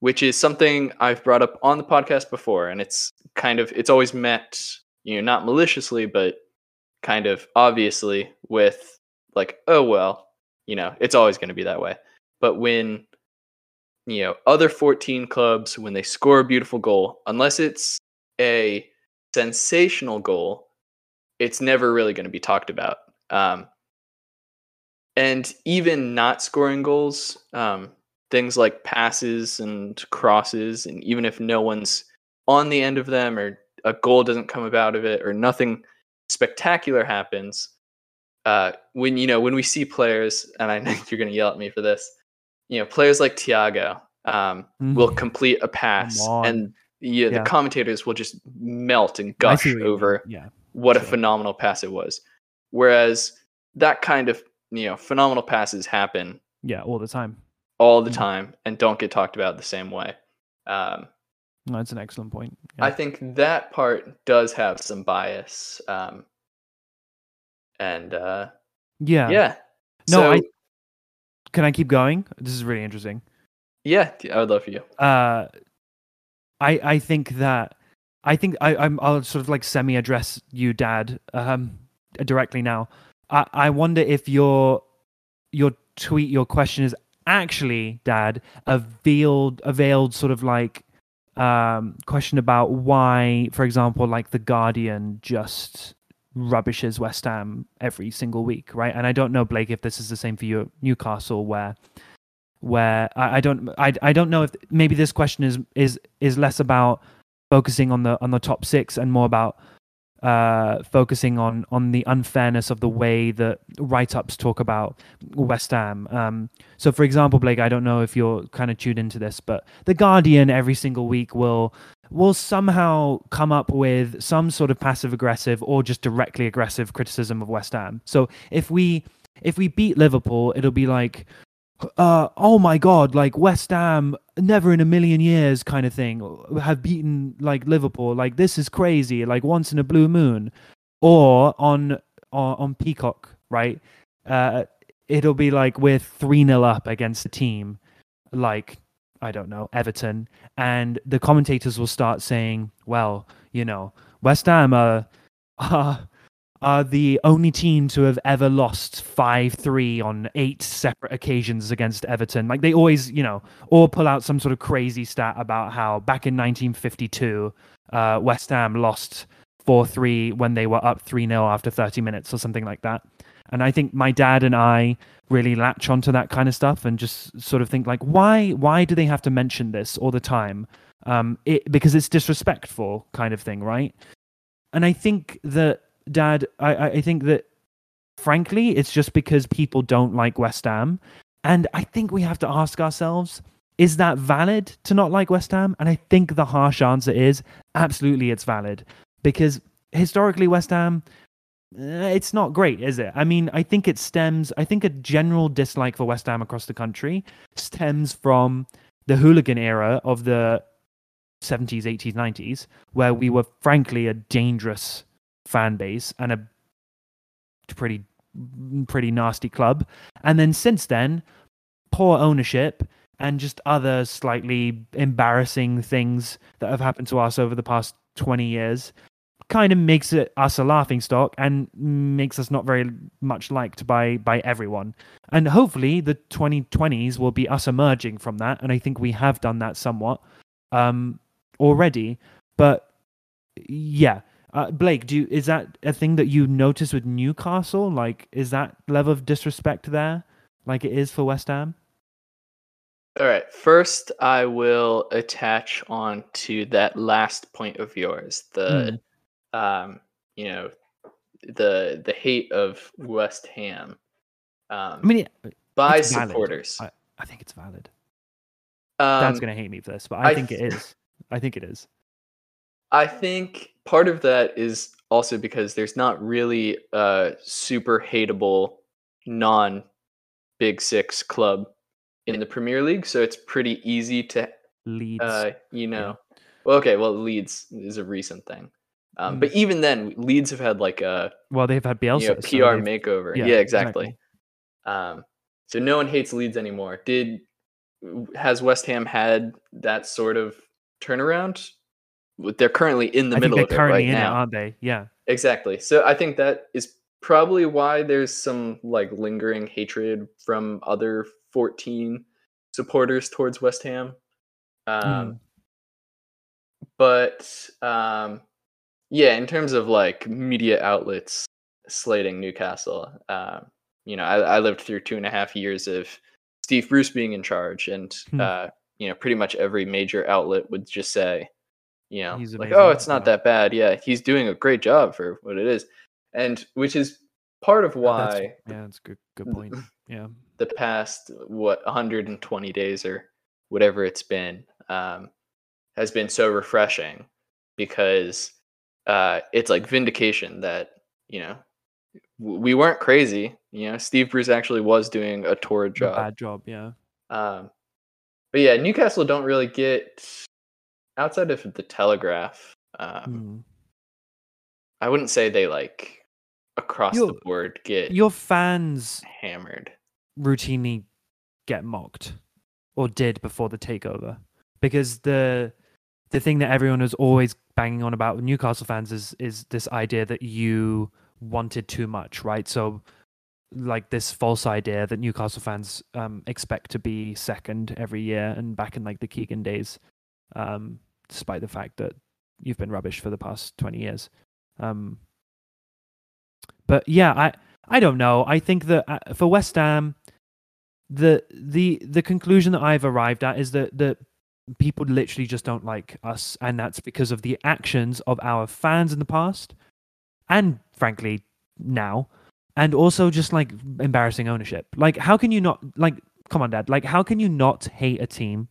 which is something I've brought up on the podcast before, and it's kind of it's always met, you know, not maliciously, but kind of obviously with like, oh well, you know, it's always going to be that way. But when you know other 14 clubs when they score a beautiful goal unless it's a sensational goal it's never really going to be talked about um, and even not scoring goals um, things like passes and crosses and even if no one's on the end of them or a goal doesn't come about of it or nothing spectacular happens uh, when you know when we see players and i know you're going to yell at me for this you know players like Thiago um, will Mhm. complete a pass and yeah, the commentators will just melt and gush over yeah, what a phenomenal pass it was whereas that kind of you know phenomenal passes happen yeah, all the time. all the Mhm. time and don't get talked about the same way um, No, that's an excellent point. I think that part does have some bias um, and uh, yeah, yeah No, so, I- Can I keep going? This is really interesting. yeah I would love for you uh i i think that i think i i'm i'll sort of like semi address you dad um directly now. I i wonder if your your tweet your question is actually dad a veiled a veiled sort of like um question about why for example like the guardian just rubbishes west ham every single week right? And i don't know blake if this is the same for you at newcastle where where I, I don't I, I don't know if maybe this question is is is less about focusing on the on the top six and more about uh focusing on on the unfairness of the way that write-ups talk about West Ham. Um so for example, Blake, I don't know if you're kind of tuned into this, but the Guardian every single week will will somehow come up with some sort of passive aggressive or just directly aggressive criticism of West Ham. So if we if we beat Liverpool, it'll be like uh, oh my god, like West Ham, never in a million years, kind of thing, have beaten like Liverpool. Like this is crazy, like once in a blue moon. Or on on, on Peacock, right? Uh, it'll be like we're three 0 up against a team, like I don't know Everton, and the commentators will start saying, "Well, you know, West Ham are are are the only team to have ever lost 5-3 on eight separate occasions against Everton. Like they always, you know, or pull out some sort of crazy stat about how back in 1952, uh, West Ham lost 4-3 when they were up 3-0 after 30 minutes or something like that. And I think my dad and I really latch onto that kind of stuff and just sort of think like, why why do they have to mention this all the time? Um, it, because it's disrespectful kind of thing, right? And I think that Dad, I, I think that frankly, it's just because people don't like West Ham. And I think we have to ask ourselves, is that valid to not like West Ham? And I think the harsh answer is absolutely it's valid. Because historically, West Ham, eh, it's not great, is it? I mean, I think it stems, I think a general dislike for West Ham across the country stems from the hooligan era of the 70s, 80s, 90s, where we were frankly a dangerous fan base and a pretty pretty nasty club. And then since then, poor ownership and just other slightly embarrassing things that have happened to us over the past 20 years kind of makes it us a laughing stock and makes us not very much liked by by everyone. And hopefully the 2020s will be us emerging from that and I think we have done that somewhat um already. But yeah, uh, Blake, do you, is that a thing that you notice with Newcastle? Like, is that level of disrespect there, like it is for West Ham? All right. First, I will attach on to that last point of yours. The, mm. um, you know, the the hate of West Ham. Um, I mean, by supporters. I, I, think it's valid. Um, Dad's gonna hate me for this, but I, I think th- it is. I think it is. I think part of that is also because there's not really a super hateable non Big Six club in the Premier League, so it's pretty easy to Leeds. Uh, you know, yeah. well, okay, well, Leeds is a recent thing, um, mm. but even then, Leeds have had like a well, they've had Bielsa you know, PR so makeover. Yeah, yeah exactly. exactly. Um, so no one hates Leeds anymore. Did has West Ham had that sort of turnaround? They're currently in the I middle of it right in now, it, aren't they? Yeah, exactly. So I think that is probably why there's some like lingering hatred from other 14 supporters towards West Ham. Um, mm. But um, yeah, in terms of like media outlets slating Newcastle, uh, you know, I, I, lived through two and a half years of Steve Bruce being in charge, and mm. uh, you know, pretty much every major outlet would just say you know he's like oh it's not that bad. Yeah he's doing a great job for what it is. And which is part of why that's, yeah that's good good point. Yeah. the past what 120 days or whatever it's been um, has been so refreshing because uh, it's like vindication that you know we weren't crazy. You know steve bruce actually was doing a tour job. a bad job yeah. Um, but yeah newcastle don't really get outside of the Telegraph, um, mm. I wouldn't say they like across your, the board get your fans hammered routinely get mocked or did before the takeover because the the thing that everyone was always banging on about with Newcastle fans is is this idea that you wanted too much, right? So like this false idea that Newcastle fans um, expect to be second every year and back in like the Keegan days um, despite the fact that you've been rubbish for the past 20 years. Um, but yeah, I I don't know. I think that uh, for West Ham, the the the conclusion that I've arrived at is that that people literally just don't like us, and that's because of the actions of our fans in the past, and frankly now, and also just like embarrassing ownership. Like, how can you not like? Come on, Dad. Like, how can you not hate a team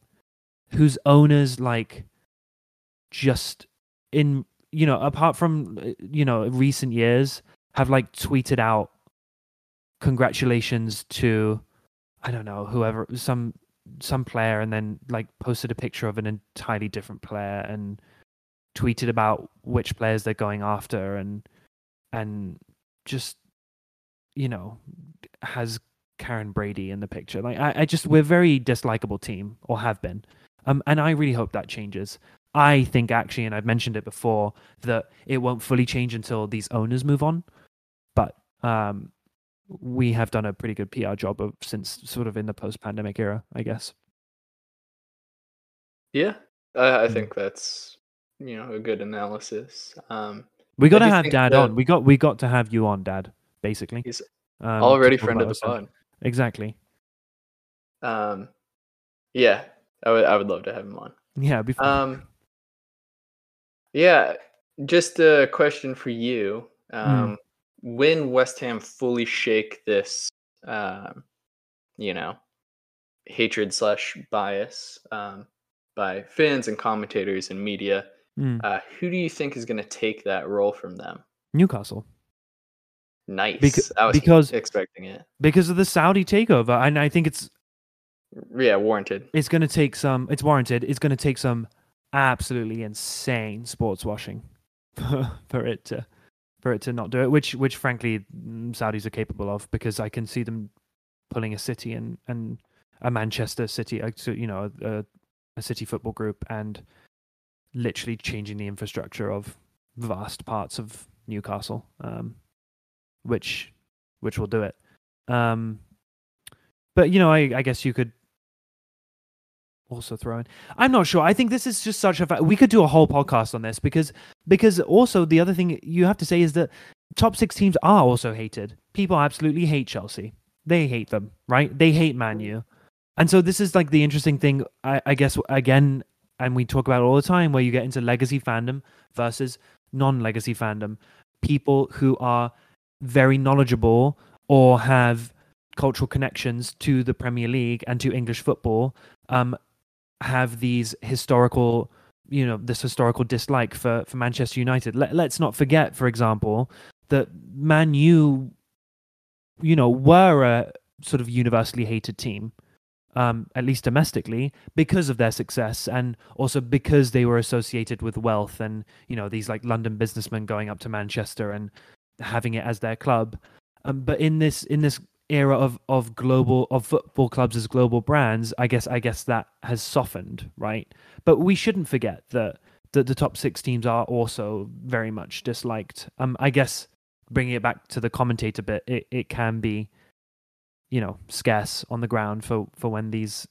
whose owners like just in you know apart from uh, you know recent years have like tweeted out congratulations to i don't know whoever some some player and then like posted a picture of an entirely different player and tweeted about which players they're going after and and just you know has Karren Brady in the picture. Like I, I just we're very dislikable team or have been. Um, and I really hope that changes. I think actually, and I've mentioned it before, that it won't fully change until these owners move on. But um, we have done a pretty good PR job of since sort of in the post-pandemic era, I guess. Yeah, I, I Mm. think that's you know a good analysis. Um, We got to have Dad on. We got we got to have you on, Dad. Basically, He's um, already friend of the pod. Exactly. Um, yeah, I would I would love to have him on. Yeah, be fun. Um, yeah, just a question for you. Um, When West Ham fully shake this, um, you know, hatred slash bias um, by fans and commentators and media, Mm. uh, who do you think is going to take that role from them? Newcastle. Nice. I was because- expecting it. because of the Saudi takeover, and I think it's Yeah, warranted. it's going to take some. It's warranted. It's going to take some absolutely insane sports washing for, it to for it to not do it. Which which frankly mm, Saudis are capable of because I can see them pulling a city and and a Manchester City, you know, a, a city football group, and literally changing the infrastructure of vast parts of Newcastle, um, which which will do it. Um, but you know, I, I guess you could also throw in. I'm not sure. I think this is just such a. We could do a whole podcast on this because because also the other thing you have to say is that top six teams are also hated. People absolutely hate Chelsea. They hate them, right? They hate Man U, and so this is like the interesting thing. I, I guess again, and we talk about all the time, where you get into legacy fandom versus non-legacy fandom. People who are very knowledgeable or have cultural connections to the Premier League and to English football um, have these historical, you know, this historical dislike for, for Manchester United. Let, let's not forget, for example, that Man U, you know, were a sort of universally hated team, um, at least domestically, because of their success and also because they were associated with wealth and, you know, these like London businessmen going up to Manchester and having it as their club. Um, but in this in this era of of global of football clubs as global brands, I guess I guess that has softened, right? But we shouldn't forget that that the top six teams are also very much disliked. Um, I guess bringing it back to the commentator bit, it, it can be, you know, scarce on the ground for for when these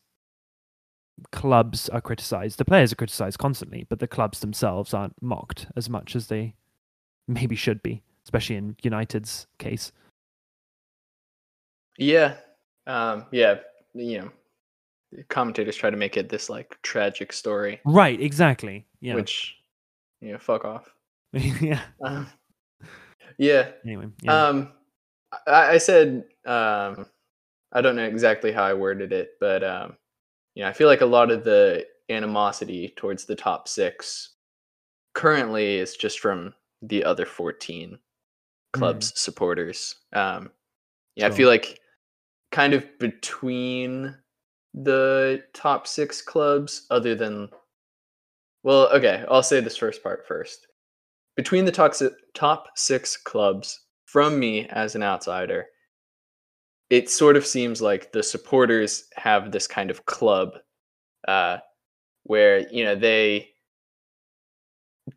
clubs are criticized. The players are criticized constantly, but the clubs themselves aren't mocked as much as they maybe should be, especially in United's case. Yeah. Um, yeah. You know, commentators try to make it this like tragic story, Right, exactly. Yeah. which, you know, fuck off. yeah. Um, yeah. Anyway, yeah. Um, I, I said, um, I don't know exactly how I worded it, but, um, you know, I feel like a lot of the animosity towards the top six currently is just from the other 14 clubs supporters. Um, yeah, I feel like kind of between the top six clubs, other than, well, okay, I'll say this first part first. Between the top, top six clubs, from me as an outsider, it sort of seems like the supporters have this kind of club uh, where, you know, they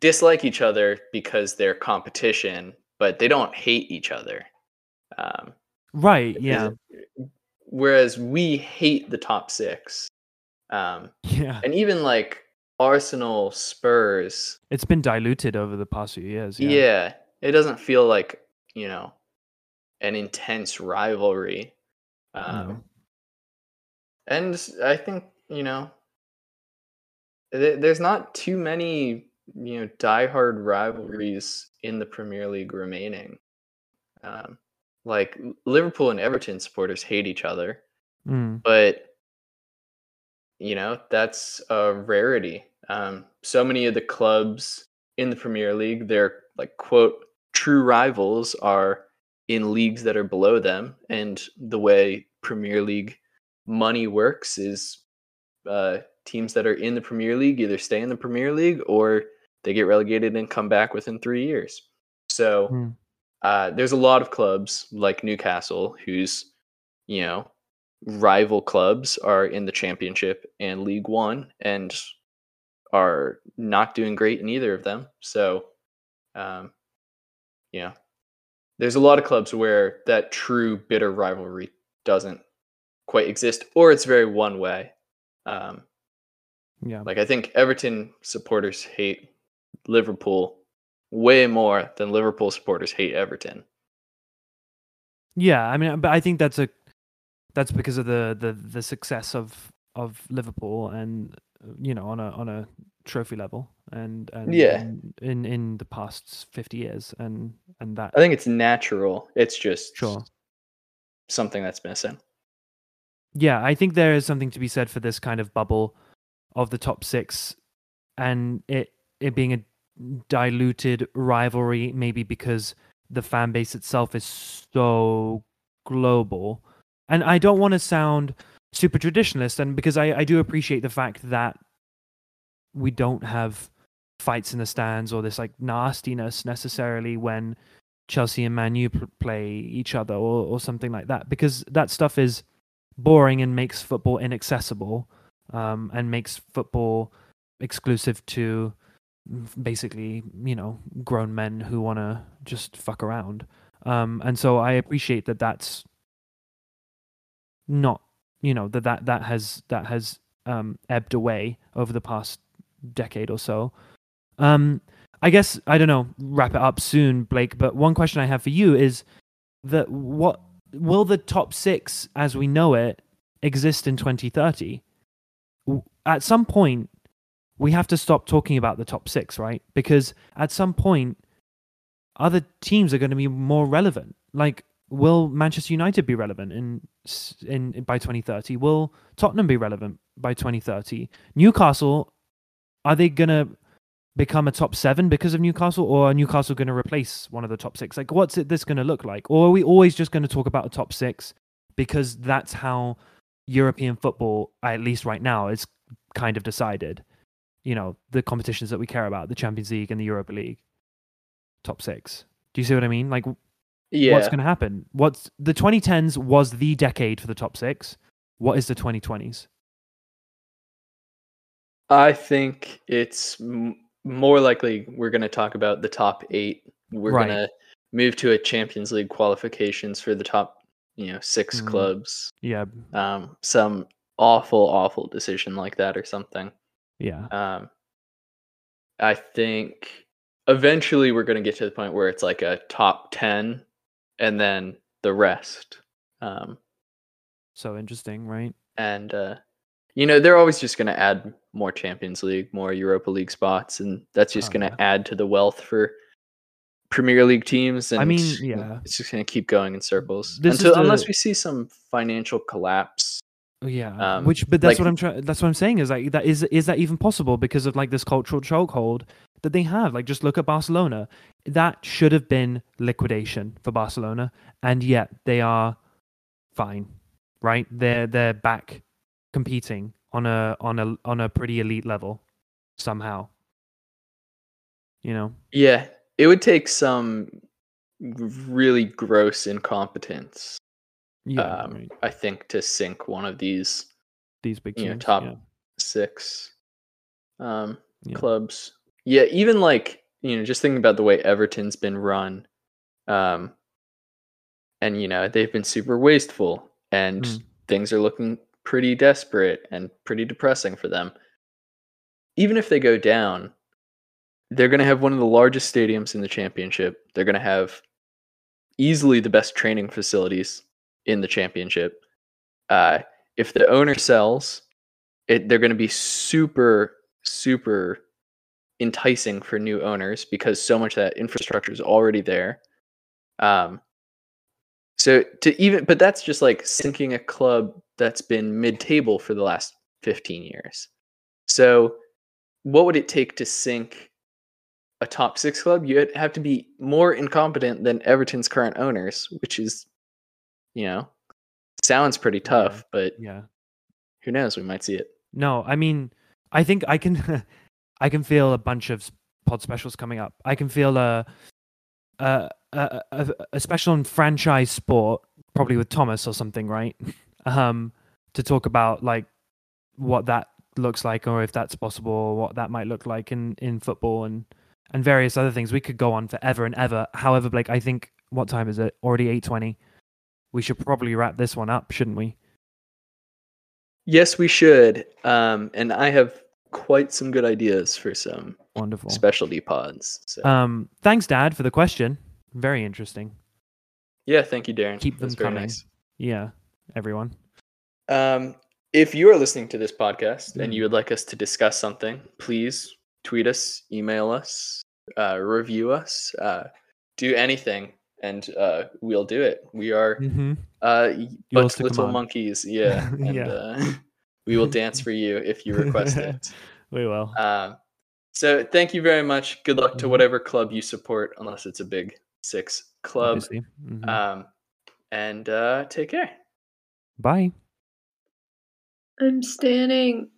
dislike each other because they're competition, but they don't hate each other. Um, right, yeah. Whereas we hate the top six. Um, Yeah. and even like Arsenal, Spurs, It's been diluted over the past few years. yeah. Yeah. it doesn't feel like, you know, an intense rivalry. Um, No. And I think, you know, th- there's not too many, you know, diehard rivalries in the Premier League remaining. Um, like Liverpool and Everton supporters hate each other. Mm. but you know that's a rarity um so many of the clubs in the premier league their like quote true rivals are in leagues that are below them and the way premier league money works is uh teams that are in the premier league either stay in the premier league or they get relegated and come back within 3 years so Mm. Uh, there's a lot of clubs like Newcastle whose, you know, rival clubs are in the Championship and League One and are not doing great in either of them. So, um, know, there's a lot of clubs where that true bitter rivalry doesn't quite exist, or it's very one way. Um, Yeah. like I think Everton supporters hate Liverpool way more than Liverpool supporters hate Everton. Yeah, I mean, but I think that's a that's because of the the the success of of Liverpool and you know on a on a trophy level and and Yeah. and in in the past 50 years and and that I think it's natural. It's just Sure. something that's missing. yeah, I think there is something to be said for this kind of bubble of the top 6 and it it being a diluted rivalry maybe because the fan base itself is so global. And I don't want to sound super traditionalist and because I, I do appreciate the fact that we don't have fights in the stands or this like nastiness necessarily when Chelsea and Man U play each other or, or something like that because that stuff is boring and makes football inaccessible um, and makes football exclusive to basically you know grown men who want to just fuck around um, and so I appreciate that that's not you know that that that has that has um, ebbed away over the past decade or so. Um, I guess I don't know. Wrap it up soon, Blake. But one question I have for you is that what will the top six, as we know it, exist in 2030? At some point, we have to stop talking about the top six, right? Because at some point, other teams are going to be more relevant. Like, will Manchester United be relevant in in by 2030? Will Tottenham be relevant by 2030? Newcastle are they going to become a top 7 because of Newcastle or are Newcastle going to replace one of the top 6? Like what's it this going to look like? Or are we always just going to talk about a top 6 because that's how European football at least right now is kind of decided. You know, the competitions that we care about, the Champions League and the Europa League. Top 6. Do you see what I mean? Like Yeah. what's going to happen? What's the 2010s was the decade for the top six. What is the 2020s? I think it's m- more likely we're going to talk about the top eight. We're Right. going to move to a Champions League qualifications for the top, you know, 6 Mhm. clubs. Yeah, Um, some awful, awful decision like that or something. Yeah, Um, I think eventually we're going to get to the point where it's like a top 10 and then the rest. Um, so interesting, right? and uh, you know they're always just going to add more Champions League, more Europa League spots, and that's just Oh, going to yeah. add to the wealth for Premier League teams. And I mean, yeah. it's just going to keep going in circles until unless we see some financial collapse. Yeah, Um, which, but that's like- what I'm trying. That's what I'm saying is like that is is that even possible because of like this cultural chokehold that they have? Like, just look at Barcelona. That should have been liquidation for Barcelona, and yet they are fine, right? They're they're back competing on a on a on a pretty elite level somehow. You know, Yeah, it would take some really gross incompetence, yeah, um, right. I think, to sink one of these these big you know, top yeah. six um, Yeah. clubs. Yeah, even like you know, just thinking about the way Everton's been run, um, and you know they've been super wasteful, and Mm. things are looking pretty desperate and pretty depressing for them. Even if they go down, they're going to have one of the largest stadiums in the championship. They're going to have easily the best training facilities in the championship. Uh, if the owner sells, it they're going to be super super enticing for new owners because so much of that infrastructure is already there. Um, so to even, but that's just like sinking a club that's been mid-table for the last 15 years. So what would it take to sink a top six club? You'd have to be more incompetent than Everton's current owners, which is, you know, sounds pretty tough, but yeah. who knows? We might see it. No, I mean, I think I can, I can feel a bunch of pod specials coming up. I can feel a, a, a, a, a special on franchise sport, probably with Thomas or something, right? Um, to talk about like what that looks like, or if that's possible, or what that might look like in in football and and various other things. We could go on forever and ever. However, Blake, I think what time is it? Already eight twenty. We should probably wrap this one up, shouldn't we? Yes, we should. Um, and I have quite some good ideas for some Wonderful. specialty pods. So Um, thanks, Dad, for the question. Very interesting. yeah, thank you, Darren. keep them That's very coming. nice. Yeah, everyone. Um, if you are listening to this podcast and Mm. you would like us to discuss something, please tweet us, email us, uh, review us, uh, do anything, and uh, we'll do it. We are Mm-hmm. uh, but little monkeys, yeah, and Yeah. Uh, we will dance for you if you request it. We will. Um, so thank you very much. Good luck to Mhm. whatever club you support, unless it's a big six club. obviously. Mhm. Um, and uh, take care. Bye. I'm standing.